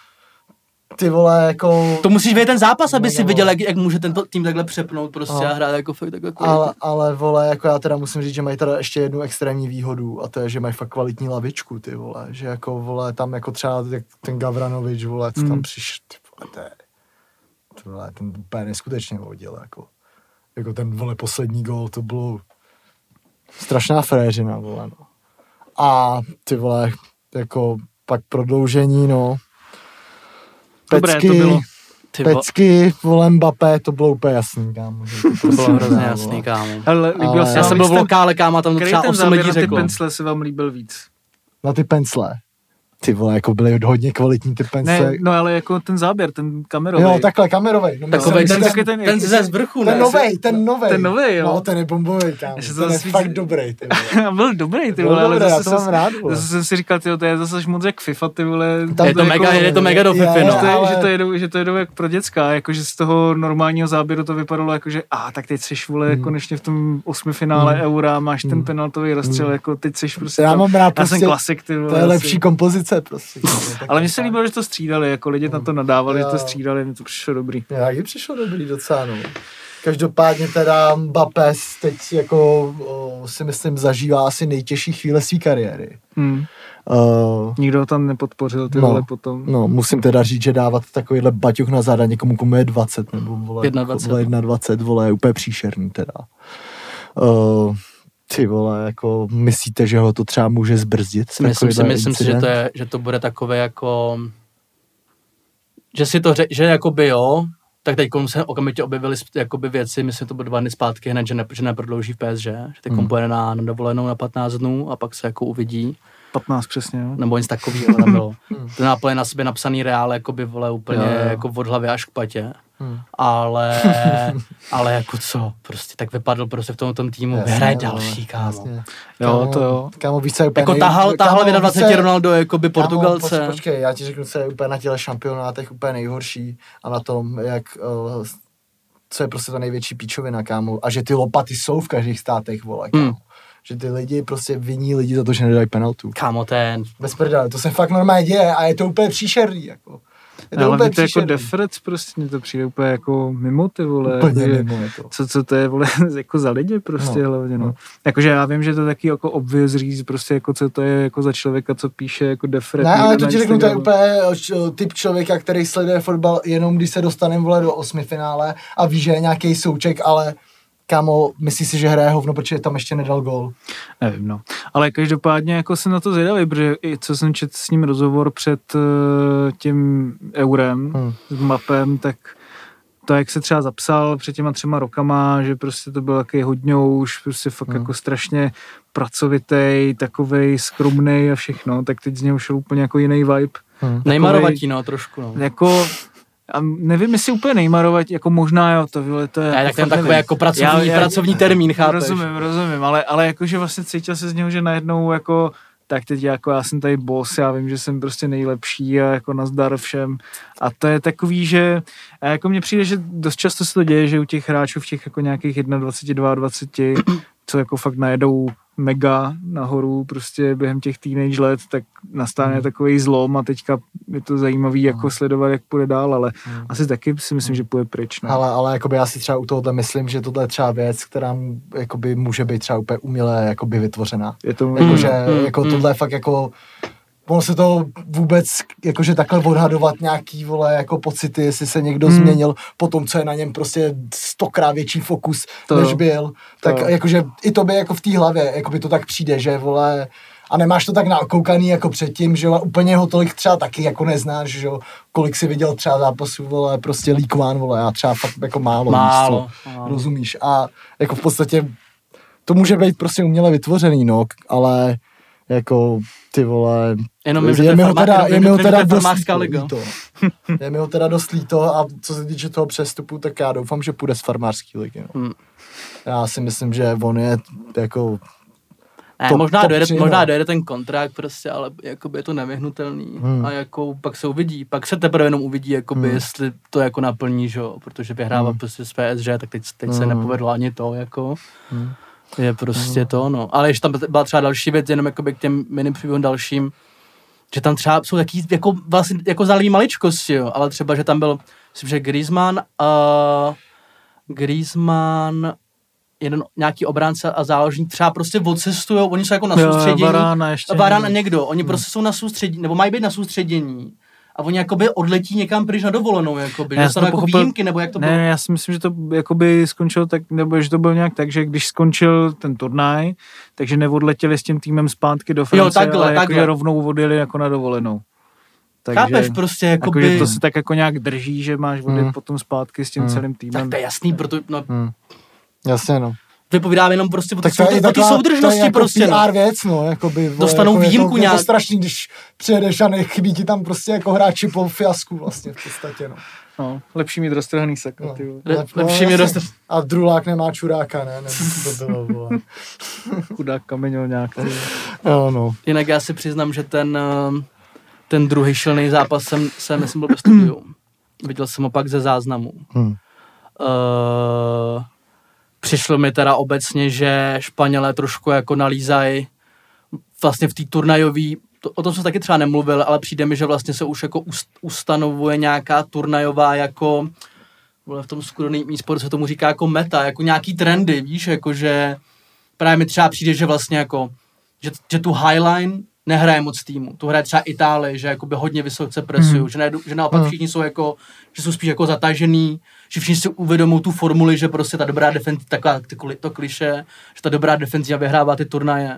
ty vole, jako... To musíš vědět ten zápas, aby si viděl, jak, jak může ten tým takhle přepnout prostě a, a hrát jako fakt takhle ale, ale, vole, jako já teda musím říct, že mají teda ještě jednu extrémní výhodu a to je, že mají fakt kvalitní lavičku, ty vole, že jako, vole, tam jako třeba ten Gavranovič, vole, co tam mm. přišel, ty vole, to je, ty vole, ten úplně neskutečně vodil, jako, jako ten, vole, poslední gol, to bylo strašná fréřina, vole, no. A ty vole, jako pak prodloužení, no, Dobré pecky, to bylo. Ty pecky, vole Mbappé, to bylo úplně jasný, kámo. to to prostě bylo hrozně jasný, kámo. Ale líbil Ale- Já jsem byl v lokále, kámo, a tam to Který třeba ten 8 záběr lidí na ty řeklo. pencle se vám líbil víc? Na ty pencle. Ty vole, jako byly hodně kvalitní ty pencle. Ne, no ale jako ten záběr, ten kamerový. jo, takhle, kamerovej. No, Takovej ten, takový ten- ten ze zvrchu, ten ne? novej, ten novej. Ten novej, jo. No, ten je bombový, kámo. Já se to Ten je fakt dobrý, ty vole. A byl dobrý, ty vole, ale dobrý, já zase, to mám jsem- rád, vole. zase jsem si říkal, tyjo, to je zase až moc jak FIFA, ty vole. Tam Je to to mega, jako- je to mega do je, je, že, no. to je, ale- že, to jedou, že to jedou jak pro děcka, jako že z toho normálního záběru to vypadalo jako, že a tak teď seš vole Hmm. konečně v tom osmi finále Hmm. eura, máš ten Hmm. penaltový rozstřel, jako teď seš prostě Já mám rád já prostě, jsem klasik, ty vole. to je lepší kompozice prostě. Ale mně se líbilo, že to střídali, jako lidi na to nadávali, že to střídali, mi to přišlo dobrý. Já taky přišlo dobrý docela, no. Každopádně teda Mbappé teď jako o, si myslím zažívá asi nejtěžší chvíle své kariéry. Hmm. Uh, Nikdo ho tam nepodpořil, ty No. vole, potom. no, musím teda říct, že dávat takovýhle baťoch na záda někomu, komu je 20 nebo vole, 21. vole, 21, vole, je úplně příšerný teda. Uh, ty vole, jako myslíte, že ho to třeba může zbrzdit? Myslím, si, myslím si, že to, je, že to bude takové jako, že si to, ře, že jakoby jo, tak teď se okamžitě objevily jakoby věci, myslím, to bylo dva dny zpátky hned, že, ne, že neprodlouží PSG, že teď Hmm. pojede na, na dovolenou na 15 dnů a pak se jako uvidí, 15 přesně, jo. nebo nic takového tam bylo. Hmm. To náplně na sobě napsaný reál, jakoby vole úplně Jo, jo. jako od hlavy až k patě. Hmm. Ale, ale jako co, prostě tak vypadl prostě v tom, tom týmu, Jasně, vole, další, kámo. jasně. Jo, to jo. Kámo, víš, co je úplně Jako nej- tahal, tahal kámo, víš, 21 co je- Ronaldo, jakoby Kámo, Portugalce. poč- Počkej, já ti řeknu, co je úplně na těle šampionátech úplně nejhorší a na tom, jak, uh, co je prostě ta největší píčovina, kámo. A že ty lopaty jsou v každých státech, vole, kámo. Hmm. Že ty lidi prostě viní lidi za to, že nedají penaltu. Kámo, ten, Bez prdele, to se fakt normálně děje a je to úplně příšerný, jako. Je to Ale úplně to je jako defrec, prostě mně to přijde úplně jako mimo ty vole. Úplně že- mimo je to. co, co to je, vole, jako za lidi prostě No, hlavně, no. no. Jakože já vím, že to je taky jako obvious říct, prostě jako co to je jako za člověka, co píše jako defret. Ne, ale to ti řeknu, to je úplně č- typ člověka, který sleduje fotbal jenom když se dostaneme vole do osmi finále a ví, že je nějaký souček, ale kámo, myslí si, že hraje hovno, protože tam ještě nedal gol. Nevím, no. Ale každopádně jako jsem na to zvědavý, protože i co jsem četl s ním rozhovor před uh, tím eurem Hmm. s mapem, tak to, jak se třeba zapsal před těma třema rokama, že prostě to byl takový hodňouš, prostě fakt Hmm. jako strašně pracovitý, takovej skromný a všechno, tak teď z něho šel úplně jako jiný vibe. Hmm. nejmarovatí, no, trošku, no. Jako, a nevím, jestli úplně nejmarovat, jako možná jo, to, vole, to je... Ne, tak ten takový jako pracovní, Já- já- pracovní termín, chápeš? Rozumím, rozumím, ale, ale jakože vlastně cítil se z něho, že najednou jako tak teď jako já jsem tady boss, já vím, že jsem prostě nejlepší a jako nazdar všem. A to je takový, že a jako mně přijde, že dost často se to děje, že u těch hráčů v těch jako nějakých 21, 22, co jako fakt najedou mega nahoru prostě během těch teenage let, tak nastane Hmm. takový zlom a teďka je to zajímavý jako sledovat, jak půjde dál, ale Hmm. asi taky si myslím, že půjde pryč. No. Ale, ale jakoby já si třeba u tohohle myslím, že tohle je třeba věc, která jakoby může být třeba úplně uměle jakoby vytvořená. Je to Jakože mm, jako mm. tohle je fakt jako ono se to vůbec, jakože takhle odhadovat nějaký, vole, jako pocity, jestli se někdo Hmm. změnil po tom, co je na něm prostě stokrát větší fokus, To než byl. Tak jo. jakože i tobě jako v té hlavě, jako by to tak přijde, že, vole, a nemáš to tak nakoukaný jako předtím, že jo, a úplně ho tolik třeba taky jako neznáš, že jo, kolik si viděl třeba zápasů, vole, prostě líkován, vole, já třeba fakt jako málo, Málo. Co, málo. rozumíš, a jako v podstatě to může být prostě uměle vytvořený, no, ale jako ty vole, Jenom vím, že je to mi je, ho teda, je mi ho teda je dost líto. Je mi ho teda dost líto a co se týče toho přestupu, tak já doufám, že půjde z farmářské ligy. No. Hmm. Já si myslím, že on je jako, Ne, Top- možná, top dojede, tři, možná dojede ten kontrakt prostě, ale jakoby je to nevyhnutelný Hmm. a jako pak se uvidí, pak se teprve jenom uvidí, jakoby, Hmm. jestli to jako naplní, že jo, protože vyhrává Hmm. prostě s PSG, tak teď, teď se Hmm. nepovedlo ani to, jako, Hmm. je prostě to, no. Ale ještě tam byla třeba další věc, jenom jakoby k těm mini příběhům dalším, že tam třeba jsou taky jako vlastně jako zalý maličkosti, jo, ale třeba, že tam byl, myslím, že Griezmann, uh, Griezmann, jeden nějaký obránce a záložník třeba prostě odcestujou, oni jsou jako na soustředění. Varana ještě Varan a někdo. oni prostě jsou na soustředění, nebo mají být na soustředění. A oni jakoby odletí někam pryč na dovolenou, jakoby, Já že jsem jsou jako pochopil- výjimky, nebo jak to ne, bylo. ne, já si myslím, že to jakoby skončilo tak, nebo že to bylo nějak tak, že když skončil ten turnaj, takže neodletěli s tím týmem zpátky do Francie, takhle, ale takhle. jakože rovnou odjeli jako na dovolenou. Takže, Chápeš, prostě jakoby... Jako, že to se tak jako nějak drží, že máš odjet hmm. potom zpátky s tím hmm. celým týmem. Tak to je jasný, proto, no, hmm. Jasně, no vypovídám jenom prostě o té soudr, soudržnosti to je jako prostě. PR no. věc, no, jakoby, vole, Dostanou jako výjimku je to, nějak. Je to strašný, když přijedeš a nechybí ti tam prostě jako hráči po fiasku vlastně v podstatě, no. No, lepší mít roztrhaný sako, no. ty Le, lepší mít roztrhaný. A Drulák nemá čuráka, ne? ne to bylo, vole. Chudák kamenil nějak. Ty. No, no. Jinak já si přiznám, že ten, eh, ten druhý šilný zápas jsem, jsem myslím byl ve studiu. Viděl jsem ho pak ze záznamu. Hmm. Uh, přišlo mi teda obecně, že Španělé trošku jako nalízají vlastně v té turnajové, to, o tom jsem taky třeba nemluvil, ale přijde mi, že vlastně se už jako ust, ustanovuje nějaká turnajová jako v tom skudoným e se tomu říká jako meta, jako nějaký trendy, víš, jako že právě mi třeba přijde, že vlastně jako, že, že tu highline nehraje moc týmu. Tu hraje třeba Itálie, že jakoby hodně vysoce presují, hmm. že, ne, že naopak hmm. všichni jsou jako, že jsou spíš jako zatažený, že všichni si uvědomou tu formuli, že prostě ta dobrá defenz, taková to kliše, že ta dobrá defenzia vyhrává ty turnaje.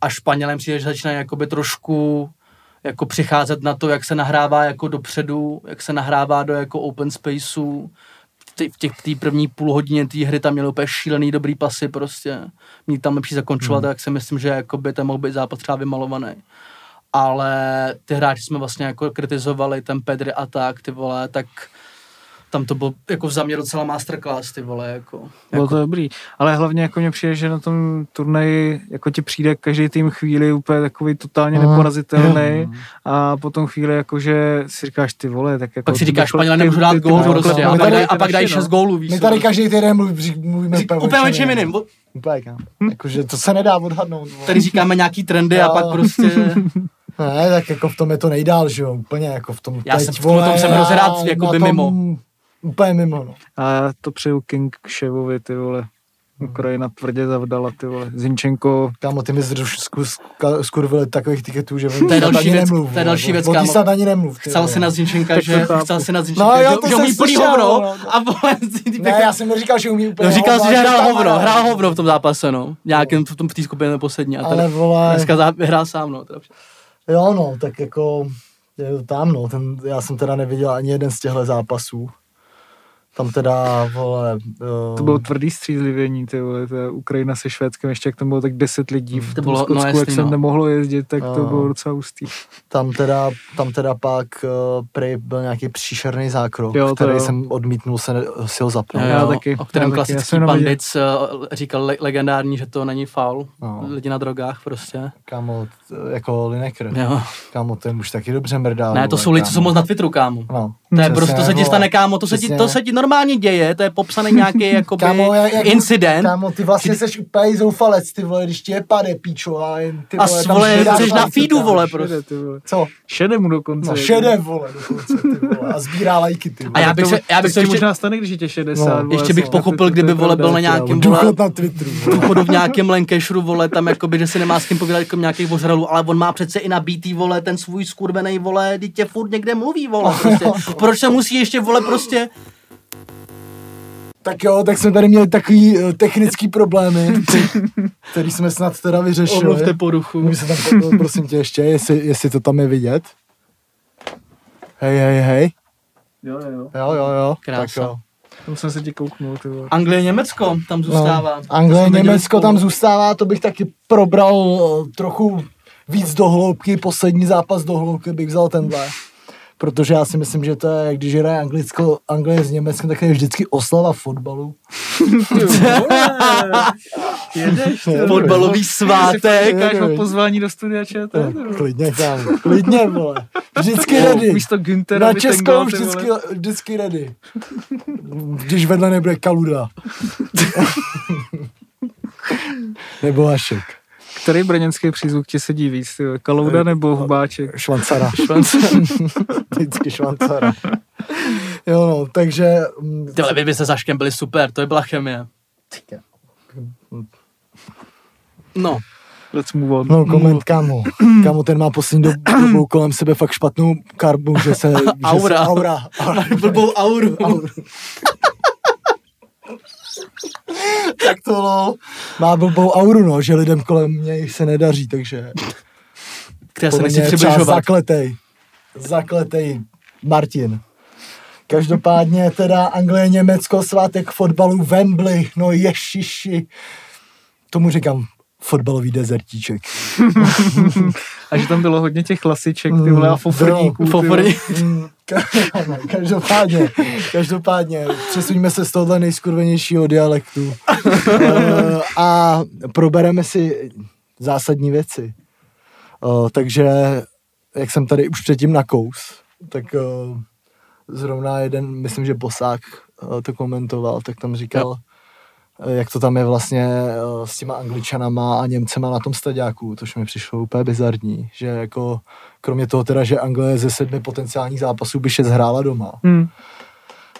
A Španělem přijde, že začínají jakoby trošku jako přicházet na to, jak se nahrává jako dopředu, jak se nahrává do jako open spaceu. V těch té první půl hodině té hry tam měli úplně šílený dobrý pasy prostě. Mít tam lepší zakončovat, hmm. tak si myslím, že jakoby ten mohl být zápas třeba vymalovaný. Ale ty hráči jsme vlastně jako kritizovali, ten Pedri a tak, ty vole, tak tam to byl jako za mě docela masterclass, ty vole, jako. Bylo jako. to dobrý, ale hlavně jako mě přijde, že na tom turnaji jako ti přijde každý tým chvíli úplně takový totálně mm. neporazitelný mm. a potom chvíli jako, že si říkáš ty vole, tak jako... Pak si říkáš, Španělé nemůžu dát gól prostě a, pak, a pak dají šest gólů, víš. My tady každý týden mluvíme úplně o čem jiným. Úplně, Jakože to se nedá odhadnout. Tady říkáme nějaký trendy a pak prostě... Ne, tak jako v tom je to nejdál, že jo, úplně jako v tom. Já teď, jsem v tom, tom jsem hrozně rád, jako by mimo. Úplně mimo, no. A já to přeju King Ševovi, ty vole. Ukrajina tvrdě zavdala, ty vole. Zinčenko. Kámo, ty mi skurvili takových tiketů, že to je další věc, nemluv, to je další věc, kámo. snad ani nemluv. Chcel si na Zinčenka, že, chcel si na Zinčenka, no, že, že umí plný hovno. No, no. A vole, ne, já jsem neříkal, že umí úplně no, říkal si, že hrál hovno, hrál hovno v tom zápase, no. Nějakým v tom v té skupině poslední. A Ale vole. Dneska hrál sám, no. Jo, no, tak jako je to tam, no. Ten, já jsem teda neviděl ani jeden z těchto zápasů tam teda, vole... Uh... To bylo tvrdý střízlivění, ty vole, to je Ukrajina se Švédskem, ještě jak tam bylo tak 10 lidí v to bylo, Skotsku, no jasný, jak jsem no. nemohlo jezdit, tak uh, to bylo docela ústý. Tam teda, tam teda pak uh, prej byl nějaký příšerný zákrok, jo, který jo. jsem odmítnul se si ho zapnout. Já, já taky. O kterém já klasický taky. bandic uh, říkal le- legendární, že to není faul. No. Lidi na drogách prostě. Kámo, jako Lineker. Jo. Kámo, ten už taky dobře mrdá. Ne, to jsou lidi, co jsou moc na Twitteru, kámo. No. To je prostě, to se ti stane, kámo, to se ti, to se ti normálně děje, to je popsaný nějaký jakoby kámo, jak, jak, incident. Kámo, ty vlastně jsi úplně zoufalec, ty vole, když ti je pade, píčo, a jen ty vole, a vole, jsi na feedu, vole, prostě. Ty vole. Co? Šede mu dokonce. No, šede, vole, dokonce, ty vole, a sbírá lajky, ty vole. A já bych se, já bych se ještě... možná stane, když je tě 60, no, vole, Ještě bych pochopil, kdyby, vole, byl na nějakém, vole, na Twitteru, důchodu v nějakém Lancashireu, vole, tam jakoby, že si nemá s kým povídat jako nějakých ožralů, ale on má přece i nabítý, vole, ten svůj skurvený, vole, dítě furt někde mluví, vole, prostě. Proč se musí ještě, vole, prostě tak jo, tak jsme tady měli takový uh, technický problémy, který jsme snad teda vyřešili. Omluvte poruchu. Můžu se tam, prosím tě ještě, jestli, jestli to tam je vidět. Hej, hej, hej. Jo, jo, jo. Jo, jo, jo. Krása. Tak jo. Tam jsem se ti kouknul, ty vole. Anglie, Německo tam zůstává. No, Anglie, Německo tam zůstává, to bych taky probral uh, trochu víc do hloubky, poslední zápas do hloubky bych vzal tenhle protože já si myslím, že to je, když hraje Anglicko, Anglie s Německem, tak je vždycky oslava fotbalu. Jedeš, Fotbalový svátek. Říkáš o pozvání do studia ČT. No, klidně tam, klidně, vole. Vždycky ready. Místo Günthera Na Českou vždycky, vždycky ready. Když vedle nebude Kaluda. Nebo Hašek. Který brněnský přízvuk ti sedí víc? Kalouda nebo Hubáček? Švancara. Švancara. Vždycky švancara. Jo no, takže... Mm, Tyhle, vy by se Zaškem byli super, to je byla chemie. No. Let's move on. No, koment, kámo. Kámo, ten má poslední dobou kolem sebe fakt špatnou karbu, že se... aura. Že se, aura. aura. Blbou auru. auru. Tak to no, má blbou auru, no, že lidem kolem něj se nedaří, takže... Která se nechci přibližovat. zakletej. zakletej Martin. Každopádně teda Anglie, Německo, svátek fotbalu, Wembley, no ješiši. Tomu říkám fotbalový dezertíček. a že tam bylo hodně těch klasiček, ty vole, a fofrníků. Mm, každopádně, každopádně, přesuňme se z tohohle nejskurvenějšího dialektu uh, a probereme si zásadní věci. Uh, takže, jak jsem tady už předtím nakous, tak uh, zrovna jeden, myslím, že Bosák to komentoval, tak tam říkal, jo jak to tam je vlastně s těma angličanama a Němcema na tom staďáku, což mi přišlo úplně bizarní, že jako kromě toho teda, že Anglie ze sedmi potenciálních zápasů by šest hrála doma, hmm.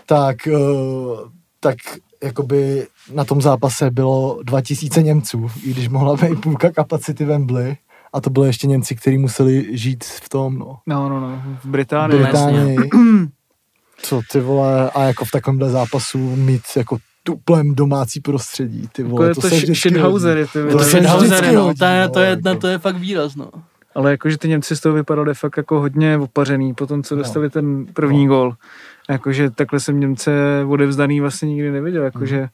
tak, tak jakoby na tom zápase bylo 2000 Němců, i když mohla být půlka kapacity Wembley, a to byly ještě Němci, kteří museli žít v tom, no. No, no, no, v Británii. Británii. Co ty vole, a jako v takovémhle zápasu mít jako tuplem domácí prostředí, ty vole, jako to, to se shithousery, ty vole. To, se shithousery, no, to, je, to, je, no, to je fakt výraz, no. Ale jakože ty Němci z toho vypadali fakt jako hodně opařený, po tom, co no. dostali no. ten první no. gol. Jakože takhle jsem Němce odevzdaný vlastně nikdy neviděl, jakože hmm.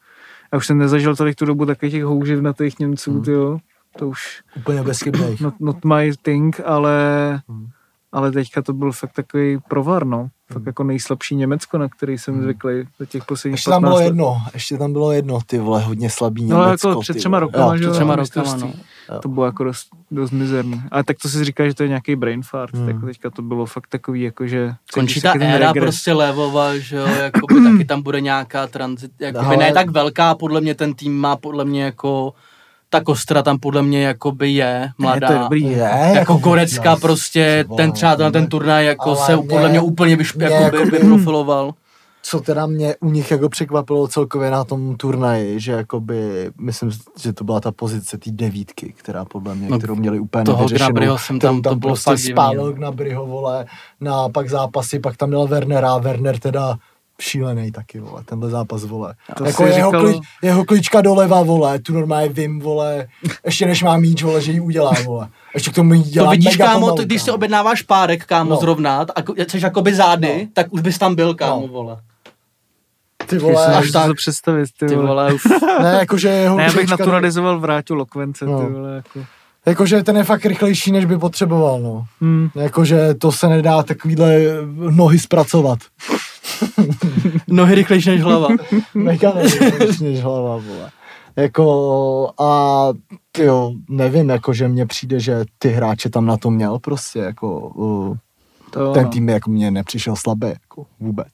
já už jsem nezažil tolik tu dobu takových těch houživ na těch Němců, hmm. tyjo. To už... Úplně bezchybnej. Not, not my thing, ale... Hmm ale teďka to byl fakt takový provar, no. Fakt hmm. jako nejslabší Německo, na který jsem hmm. zvyklý do těch posledních Ještě tam bylo let. jedno, ještě tam bylo jedno, ty vole, hodně slabý no, Německo. No jako před třema rokama, jo, že před třema rokama, no. To bylo jako dost, dost mizerný. Ale tak to si říká, že to je nějaký brain fart, hmm. tak teďka to bylo fakt takový, jako že... Končí ta éra regres. prostě Levova, že jo, jakoby taky tam bude nějaká tranzit, jakoby Ale... ne tak velká, podle mě ten tým má podle mě jako ta kostra tam podle mě jakoby je mladá. Je to dobrý, je. Jako, jako Gorecka no, prostě, ten třeba na ten turnaj jako se mě, podle mě úplně vyš, mě jako by, vyprofiloval. Co teda mě u nich jako překvapilo celkově na tom turnaji, že jakoby, myslím, že to byla ta pozice té devítky, která podle mě, no, kterou měli úplně toho nevyřešenou. jsem tam, tam to bylo prostě spálil no. na Bryho, vole, na pak zápasy, pak tam měl Wernera, Werner teda šílený taky, vole, tenhle zápas, vole. To jako jeho, říkal... kli, jeho klička doleva, vole, tu normálně vím, vole, ještě než má míč, vole, že ji udělá, vole. Ještě k tomu jí dělá To vidíš, kámo, pomalu, když si objednáváš párek, kámo, no. zrovna, a jsi jakoby zády, no. tak už bys tam byl, kámo, no. vole. Ty vole, až tak. to představit, ty, ty vole. Uf. ne, jakože jeho Ne, já bych naturalizoval vrátil Lokvence, no. ty vole, jako. Jakože ten je fakt rychlejší, než by potřeboval, no. Hmm. Jakože to se nedá takovýhle nohy zpracovat. Nohy rychlejší než hlava. Mega rychlejší než hlava, vole. Jako a jo, nevím, jako že mně přijde, že ty hráče tam na to měl prostě, jako uh, to ten tým jako mě nepřišel slabý, jako vůbec.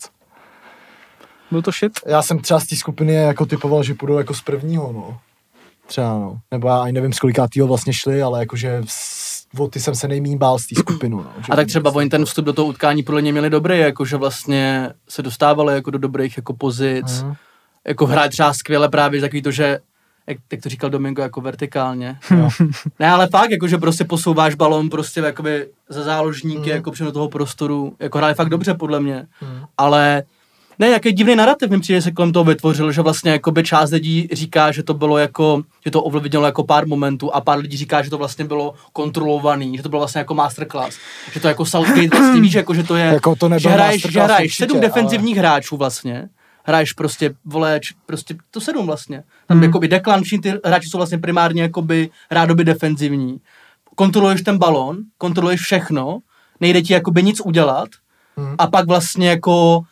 Byl to shit? Já jsem třeba z té skupiny jako typoval, že půjdou jako z prvního, no. Třeba, no. Nebo já ani nevím, z kolikátýho vlastně šli, ale jakože o ty jsem se nejmín bál z té skupinu. No, a tak třeba oni ten vstup do toho utkání podle mě měli dobrý, jakože vlastně se dostávali jako do dobrých jako pozic, uh-huh. jako hrát třeba skvěle právě takový to, že jak, jak to říkal Domingo, jako vertikálně. No. ne, ale fakt, jakože prostě posouváš balon prostě jakoby za záložníky, uh-huh. jako do toho prostoru, jako hráli fakt dobře podle mě, uh-huh. ale ne, jaký divný narrativ mi přijde, se kolem toho vytvořil, že vlastně jako by část lidí říká, že to bylo jako, že to ovlivnilo jako pár momentů a pár lidí říká, že to vlastně bylo kontrolovaný, že to bylo vlastně jako masterclass, že to jako Southgate vlastně víš, jako že to je, jako to že hraješ, že hraješ sedm defenzivních ale... hráčů vlastně, hraješ prostě, vole, prostě to sedm vlastně. Tam hmm. jakoby deklanční, ty hráči jsou vlastně primárně jakoby rádoby defenzivní. Kontroluješ ten balon, kontroluješ všechno, nejde ti jakoby nic udělat hmm. a pak vlastně jako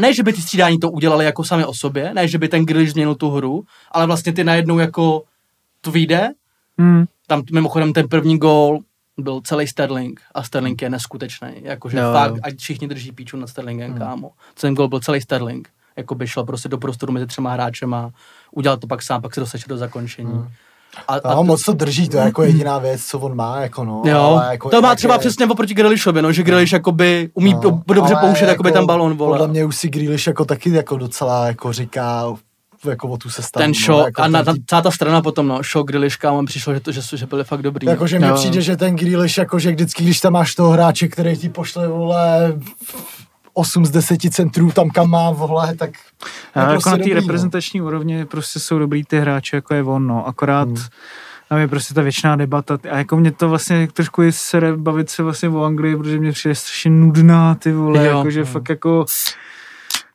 a ne, že by ty střídání to udělali jako sami o sobě, ne, že by ten Grealish změnil tu hru, ale vlastně ty najednou jako to vyjde. Hmm. Tam mimochodem ten první gól byl celý Sterling a Sterling je neskutečný. Jakože no, fakt, ať všichni drží píču nad Sterlingem, hmm. kámo. Ten gól byl celý Sterling. Jako by šel prostě do prostoru mezi třema hráčema, udělal to pak sám, pak se dostal do zakončení. Hmm. A, a no, moc to drží, to je jako jediná věc, co on má, jako no. Jo, ale jako to má třeba je... přesně oproti Grealishovi, no, že Grealish jakoby umí no, dobře pouštět jako, ten balon, vole. Podle mě už si Grealish jako taky jako docela jako říká jako o tu sestavu. Ten show, no, jako a na, ta, celá ta strana potom, no, show Grealish, kámo, přišlo, že, to, že, že byly fakt dobrý. Jakože mi přijde, že ten Grealish, jakože vždycky, když tam máš toho hráče, který ti pošle, vole, 8 z 10 centrů tam, kam má vohle, tak a jako prostě na té no. reprezentační úrovni prostě jsou dobrý ty hráči, jako je on, no. Akorát hmm tam je prostě ta věčná debata a jako mě to vlastně trošku je sere bavit se vlastně o Anglii, protože mě přijde strašně nudná ty vole, jakože fakt jako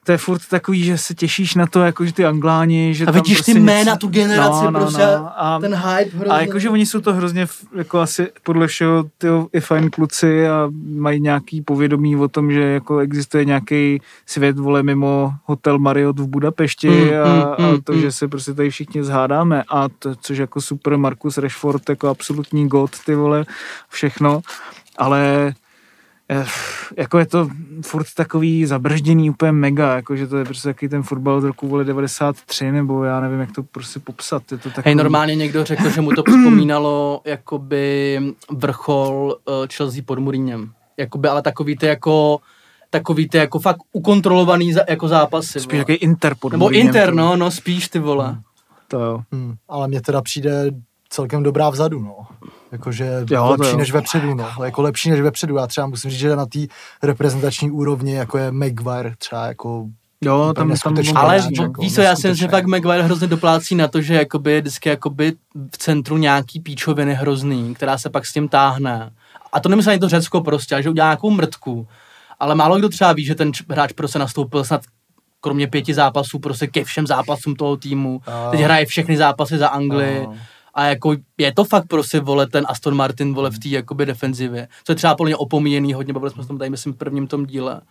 to je furt takový, že se těšíš na to, jako že ty Angláni, že A vidíš prostě ty jména, něco... tu generaci, no, no, prostě no. A, ten hype hrozně. A jakože oni jsou to hrozně, jako asi podle všeho, ty i fajn kluci a mají nějaký povědomí o tom, že jako existuje nějaký svět, vole, mimo hotel Marriott v Budapešti mm, a, mm, a to, mm, že se prostě tady všichni zhádáme a to, což jako super Markus Rashford, jako absolutní god, ty vole, všechno, ale jako je to furt takový zabržděný úplně mega, jako že to je prostě takový ten fotbal z roku vole 93, nebo já nevím, jak to prostě popsat. Je to takový... Hej, normálně někdo řekl, že mu to připomínalo jakoby vrchol uh, Chelsea pod Mourinhem. Jakoby, ale takový ty jako takový ty jako fakt ukontrolovaný za, jako zápasy. Spíš jaký Inter pod Nebo Inter, no, no, spíš ty vole. Hmm. To jo. Hmm, ale mně teda přijde celkem dobrá vzadu, no. Jakože jo, lepší jo. než vepředu, no. Jako lepší než vepředu. Já třeba musím říct, že na té reprezentační úrovni, jako je Maguire, třeba jako Jo, tam, tam ale hráč, jako, víš co, já si myslím, že fakt Maguire hrozně doplácí na to, že jakoby vždycky jakoby v centru nějaký píčoviny hrozný, která se pak s tím táhne. A to nemyslím ani to Řecko prostě, že udělá nějakou mrtku. Ale málo kdo třeba ví, že ten hráč prostě nastoupil snad kromě pěti zápasů prostě ke všem zápasům toho týmu. Teď hraje všechny zápasy za Anglii. A a jako je to fakt prostě, vole, ten Aston Martin, vole, v té jakoby defenzivě, co je třeba podle opomíjený hodně, bavili jsme se tom tady, myslím, v prvním tom díle,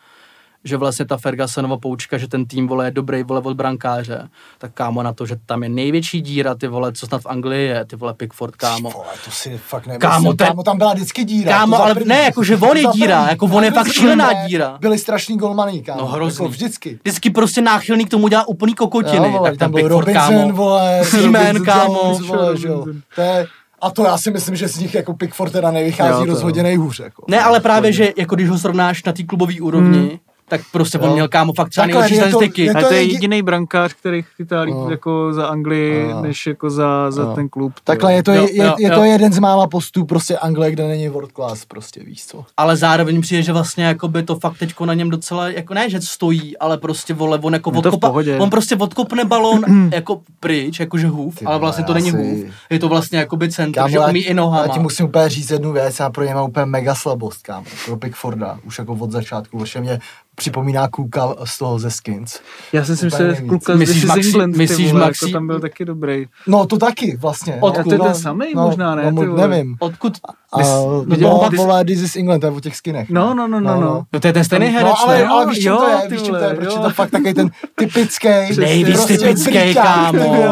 že vlastně ta Fergusonova poučka, že ten tým vole je dobrý vole od brankáře, tak kámo na to, že tam je největší díra, ty vole, co snad v Anglii je, ty vole Pickford, kámo. Vole, to si fakt nemyslím. Kámo, ten, kámo, tam byla vždycky díra. Kámo, ale ne, jako že on je díra, jako on je fakt šílená díra. Byli strašný golmaní, kámo. No hrozný. Jako vždycky. Vždycky prostě náchylný k tomu dělá úplný kokotiny. Jo, vole, tak tam byl Pickford, Robinson, kámo. vole, Seaman, kámo. Vole, že jo. To je, a to já si myslím, že z nich jako Pickford teda nevychází jo, rozhodně nejhůř. Jako. Ne, ale právě, že jako když ho srovnáš na té klubové úrovni, hmm tak prostě on měl kámo fakt třeba nejlepší statistiky. A to je jediný brankář, který chytá líp no. jako za Anglii, no. než jako za, za no. ten klub. Takhle je to, jo, je, jo, je jo. to jeden z mála postů prostě Anglie, kde není world class, prostě víš co. Ale zároveň přijde, že vlastně jako by to fakt teďko na něm docela, jako ne, že stojí, ale prostě vole, on jako odkopa, on prostě odkopne balon jako pryč, jakože hův, ale vlastně to není hův. Je to vlastně jako by centrum, že umí i nohama. Já ti musím úplně říct jednu věc, já pro ně mám úplně mega slabost, kámo, pro Pickforda, už jako od začátku, protože mě připomíná kluka z toho ze Skins. Já jsem si myslel, že kluka myslíš z Maxi, England, myslíš vole, Maxi, jako tam byl taky dobrý. No to taky vlastně. Odkud? No, to je ten samý no, možná, ne? No, nevím. Odkud? A, no, no, vole, This is England, to je o těch skinech. No, no, no, no. no. no to je ten stejný herec, no, ale, ale víš, čím to je, víš, čím to je, proč je to fakt takový ten typický, nejvíc prostě typický, kámo.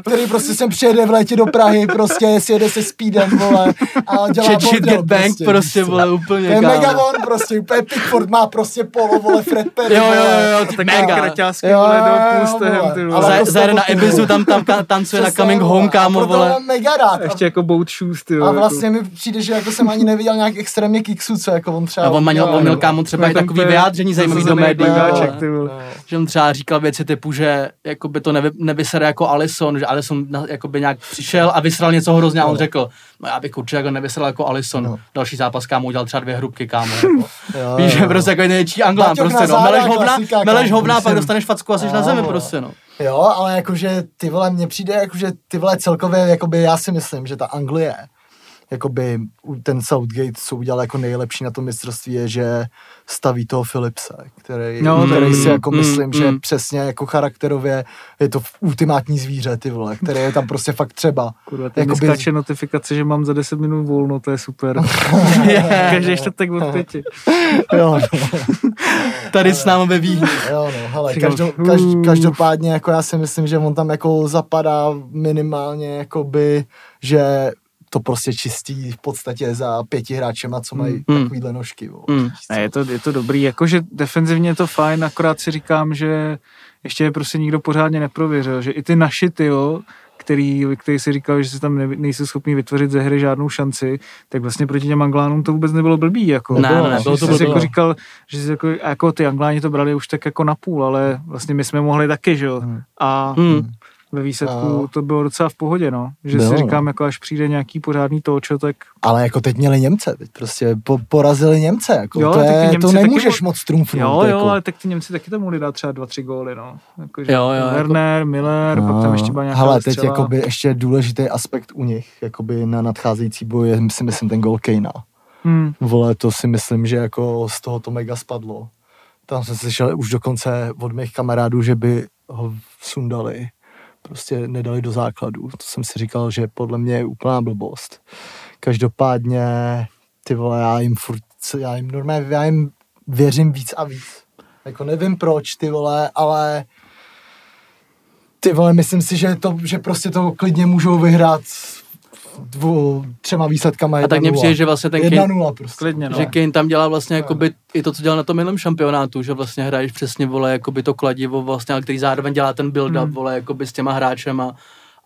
Který prostě sem přijede v létě do Prahy, prostě sjede se speedem, vole, a dělá Chat shit get bank, prostě, vole, úplně, To je mega on, prostě, úplně Pickford má prostě polo, vole, Fred Perry, Jo, jo, jo, ty mega. kraťásky, vole, do půl ty vole. Zajde na Ibizu, tam, tam tancuje na Coming Home, kámo, vole. mega rád. Ještě jako boat shoes, ty A vlastně mi přijde, že jako jsem ani neviděl nějak extrémně kiksu, co jako on třeba... A on, měl, on měl kámo třeba i takový vyjádření zajímavý do médií. Že on třeba říkal věci typu, že jako by to nevy, nevysere jako Alison, že Alison jako by nějak přišel a vysral něco hrozně a on řekl, no já bych určitě jako nevysral jako Alison. No. Další zápas kámo udělal třeba dvě hrubky kámo. Jako. Víš, že prostě jako největší Anglán, prostě no, meleš hovna, meleš hovna, pak dostaneš facku a jsi na zemi prostě no. Jo, ale jakože ty vole, mně přijde jakože ty vole celkově, jakoby já si myslím, že ta Anglie jakoby ten Southgate, co udělal jako nejlepší na tom mistrovství, je, že staví toho Philipse, který, no, který mm, si jako mm, myslím, mm, že mm. přesně jako charakterově je to ultimátní zvíře, ty vole, který je tam prostě fakt třeba. Kurva, teď jakoby... skáče notifikace, že mám za 10 minut volno, to je super. Každý tak od pěti. jo, no. Tady s námi ve. Jo, no, hele, každou, každý, každopádně jako já si myslím, že on tam jako zapadá minimálně jakoby, že to prostě čistí v podstatě za pěti hráčema, co mají mm. takovýhle nožky. Mm. Ne, je, to, je to dobrý, jakože defenzivně je to fajn, akorát si říkám, že ještě je prostě nikdo pořádně neprověřil, že i ty naši, jo, který, který si říkal, že si tam ne, nejsou schopni vytvořit ze hry žádnou šanci, tak vlastně proti těm Anglánům to vůbec nebylo blbý. Jako. Ne, ne, ne, bylo to blbý. jako říkal, že jsi jako, jako ty Angláni to brali už tak jako na půl, ale vlastně my jsme mohli taky, že jo. Hmm. A hmm ve výsledku no. to bylo docela v pohodě, no. Že bylo, si říkám, no. jako až přijde nějaký pořádný točo, tak... Ale jako teď měli Němce, teď prostě po, porazili Němce, jako jo, to, je, to nemůžeš taky, moc trumfnout. Jo, jo, jako. ale tak ty Němci taky tam mohli dát třeba dva, tři góly, no. Jako, že jo, jo, jako- Werner, jako... Miller, no. pak tam ještě byla nějaká Ale teď střela. jakoby ještě důležitý aspekt u nich, jakoby na nadcházející boj je si myslím ten gol Kejna. Hmm. Vole, to si myslím, že jako z toho to mega spadlo. Tam jsem slyšel už dokonce od mých kamarádů, že by ho sundali prostě nedali do základu. To jsem si říkal, že podle mě je úplná blbost. Každopádně, ty vole, já jim furt, já jim normálně, já jim věřím víc a víc. Jako nevím proč, ty vole, ale ty vole, myslím si, že, to, že prostě to klidně můžou vyhrát dvou, třema výsledkama A tak mně přijde, že vlastně ten Kane, nula prostě. Klidně, no. že Kane tam dělá vlastně no. jakoby, i to, co dělal na tom minulém šampionátu, že vlastně hraješ přesně, vole, jakoby to kladivo vlastně, ale který zároveň dělá ten build-up, hmm. vole, jakoby s těma hráčema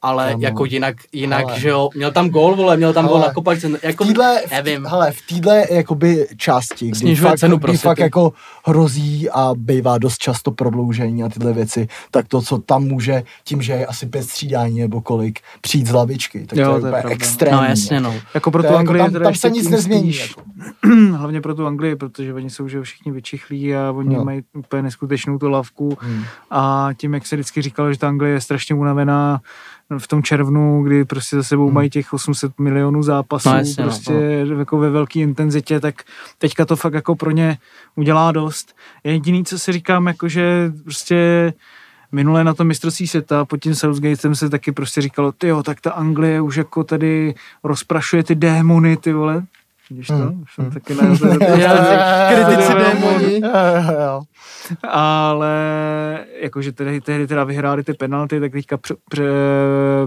ale Kamu. jako jinak, jinak hele. že jo, měl tam gól, vole, měl tam gól na kopačce, jako, v týdle, nevím. Hele, v téhle jakoby části, kdy fakt, cenu kdy fakt jako hrozí a bývá dost často prodloužení a tyhle věci, tak to, co tam může, tím, že je asi pět střídání nebo kolik, přijít z lavičky, tak jo, to je, to je extrémní. No jasně, no. Jako pro tu jako Anglii, tam, tam se nic nezmění. Jako. Hlavně pro tu Anglii, protože oni jsou že všichni vyčichlí a oni no. mají úplně neskutečnou tu lavku hmm. a tím, jak se vždycky říkalo, že ta Anglie je strašně unavená, v tom červnu, kdy prostě za sebou hmm. mají těch 800 milionů zápasů no, jasně, no, prostě no. jako ve velké intenzitě, tak teďka to fakt jako pro ně udělá dost. Jediný, co si říkám, jako že prostě minule na tom mistrovství světa pod tím Southgatem se taky prostě říkalo, ty jo, tak ta Anglie už jako tady rozprašuje ty démony, ty vole, Vidíš to? Hmm. Už jsem hmm. taky na kritici démoni. Ale jakože tehdy, tehdy teda vyhráli ty penalty, tak teďka pře, pře,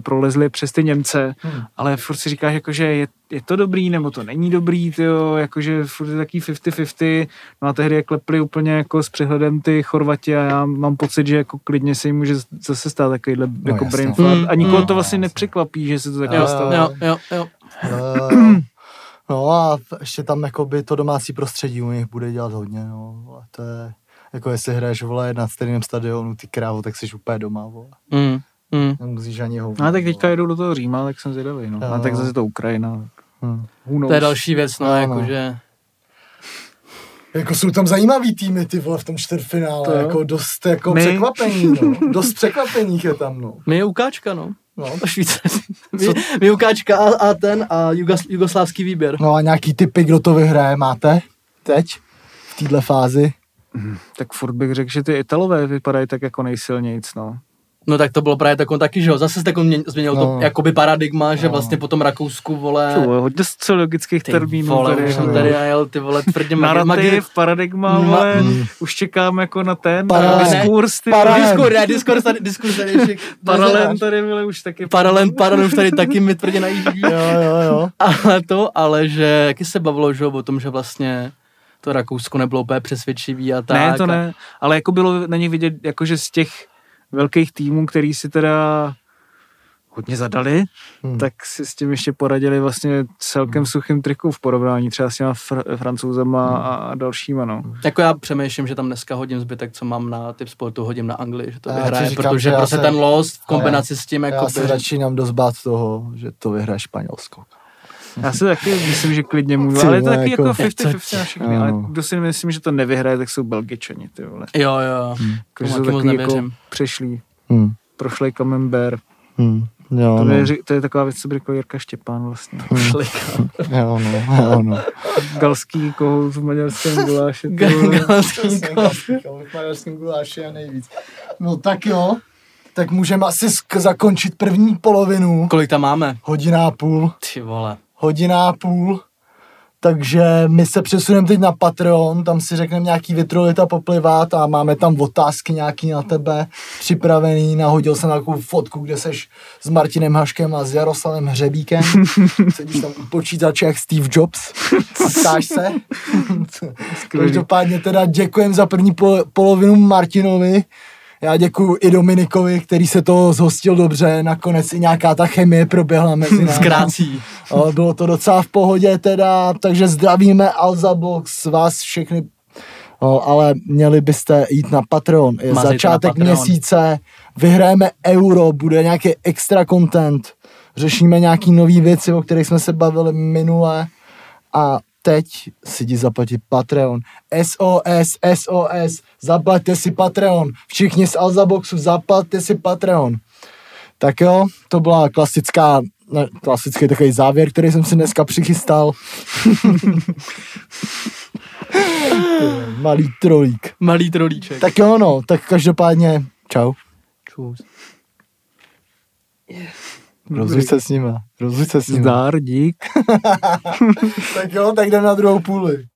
prolezli přes ty Němce. Hmm. Ale furt si říkáš, jakože je, je to dobrý, nebo to není dobrý, tyjo, jakože furt je taký 50-50. No a tehdy je klepli úplně jako s přehledem ty Chorvati a já mám pocit, že jako klidně se jim může zase stát takovýhle no, jako brain fart. Hmm. A nikoho to hmm. vlastně nepřekvapí, že se to takhle stalo. Jo, jo, jo. Uh, No a ještě tam jakoby to domácí prostředí u nich bude dělat hodně, no. A to je, jako jestli hraješ, vole, na stejném stadionu, ty krávo, tak jsi úplně doma, vole. Mm, mm. Nemusíš ani hovno. No, tak teďka jedu do toho Říma, tak jsem zvědavý, no. A tak zase to Ukrajina. Hmm. To je další věc, no, no jakože... No. Jako jsou tam zajímavý týmy, ty vole, v tom čtvrtfinále, to jako dost jako My... překvapení, no. Dost překvapení je tam, no. My je ukáčka, no. No. Švýcaři. Vyukáčka a, a ten a jugos, jugoslávský výběr. No a nějaký typy, kdo to vyhraje, máte teď v této fázi? Hmm, tak furt bych řekl, že ty Italové vypadají tak jako nejsilnějc, no. No tak to bylo právě takový taky, že jo, zase tak on změnil no. to jakoby paradigma, že no. vlastně po tom Rakousku, vole... Čo, hodně sociologických ty termínů vole, tady. Už jsem tady jel, ty vole, tvrdě Narrativ, magi... paradigma, vole, mm. už čekám jako na ten, na diskurs, ty Paralel. Diskurs, ne, diskurs tady, diskurs tady ještě... Paralel tady, vole, už taky... Paralel, paralel už tady taky mi tvrdě najíždí. jo, jo, jo. Ale to, ale že, jaký se bavilo, že o tom, že vlastně to Rakousko nebylo úplně přesvědčivý a tak. Ne, to ne, ale jako bylo na nich vidět, jakože z těch velkých týmů, který si teda hodně zadali, hmm. tak si s tím ještě poradili vlastně celkem hmm. suchým triku v porovnání třeba s těma fr- francouzama hmm. a dalšíma, no. Jako já přemýšlím, že tam dneska hodím zbytek, co mám na typ sportu, hodím na Anglii, že to vyhraje, říkám, protože prostě ten los v kombinaci já, s tím jako... Já se začínám dost bát toho, že to vyhraje Španělsko. Já si taky myslím, že klidně můžu, ale je to taky jako 50-50 jako na všechny, no. ale kdo si myslím, že to nevyhraje, tak jsou Belgičani, ty vole. Jo, jo, hmm. Jako, jsou taky jako přešlí, hmm. prošlej Camembert. Hmm. Jo, to, no. je, to je taková věc, co by řekl Jirka Štěpán vlastně. Hmm. jo, no, jo, no. Galský kohout v maďarském guláši. Galský kohout v maďarském guláši a nejvíc. No tak jo, tak můžeme asi sk- zakončit první polovinu. Kolik tam máme? Hodina a půl. Ty vole. Hodina a půl. Takže my se přesuneme teď na Patreon, tam si řekneme nějaký vitrolita poplivat a máme tam otázky nějaký na tebe připravený. Nahodil jsem takovou fotku, kde seš s Martinem Haškem a s Jaroslavem Hřebíkem. Sedíš tam u počítače jak Steve Jobs. Ptáš se. Každopádně teda děkujem za první polovinu Martinovi. Já děkuji i Dominikovi, který se to zhostil dobře, nakonec i nějaká ta chemie proběhla mezi námi. Zkrácí. Bylo to docela v pohodě teda, takže zdravíme Alza Box, vás všechny ale měli byste jít na Patreon. Je Mazejte začátek Patreon. měsíce, vyhrajeme euro, bude nějaký extra content, řešíme nějaký nové věci, o kterých jsme se bavili minule a teď si jdi zaplatit Patreon. SOS, SOS, zaplaťte si Patreon. Všichni z Alzaboxu, zaplaťte si Patreon. Tak jo, to byla klasická, ne, klasický takový závěr, který jsem si dneska přichystal. Malý trolík. Malý trolíček. Tak jo, no, tak každopádně, čau. Čus. Rozluč se s nima, rozluč se s. Zdár, dík. Tak jo, tak jdem na druhou půli.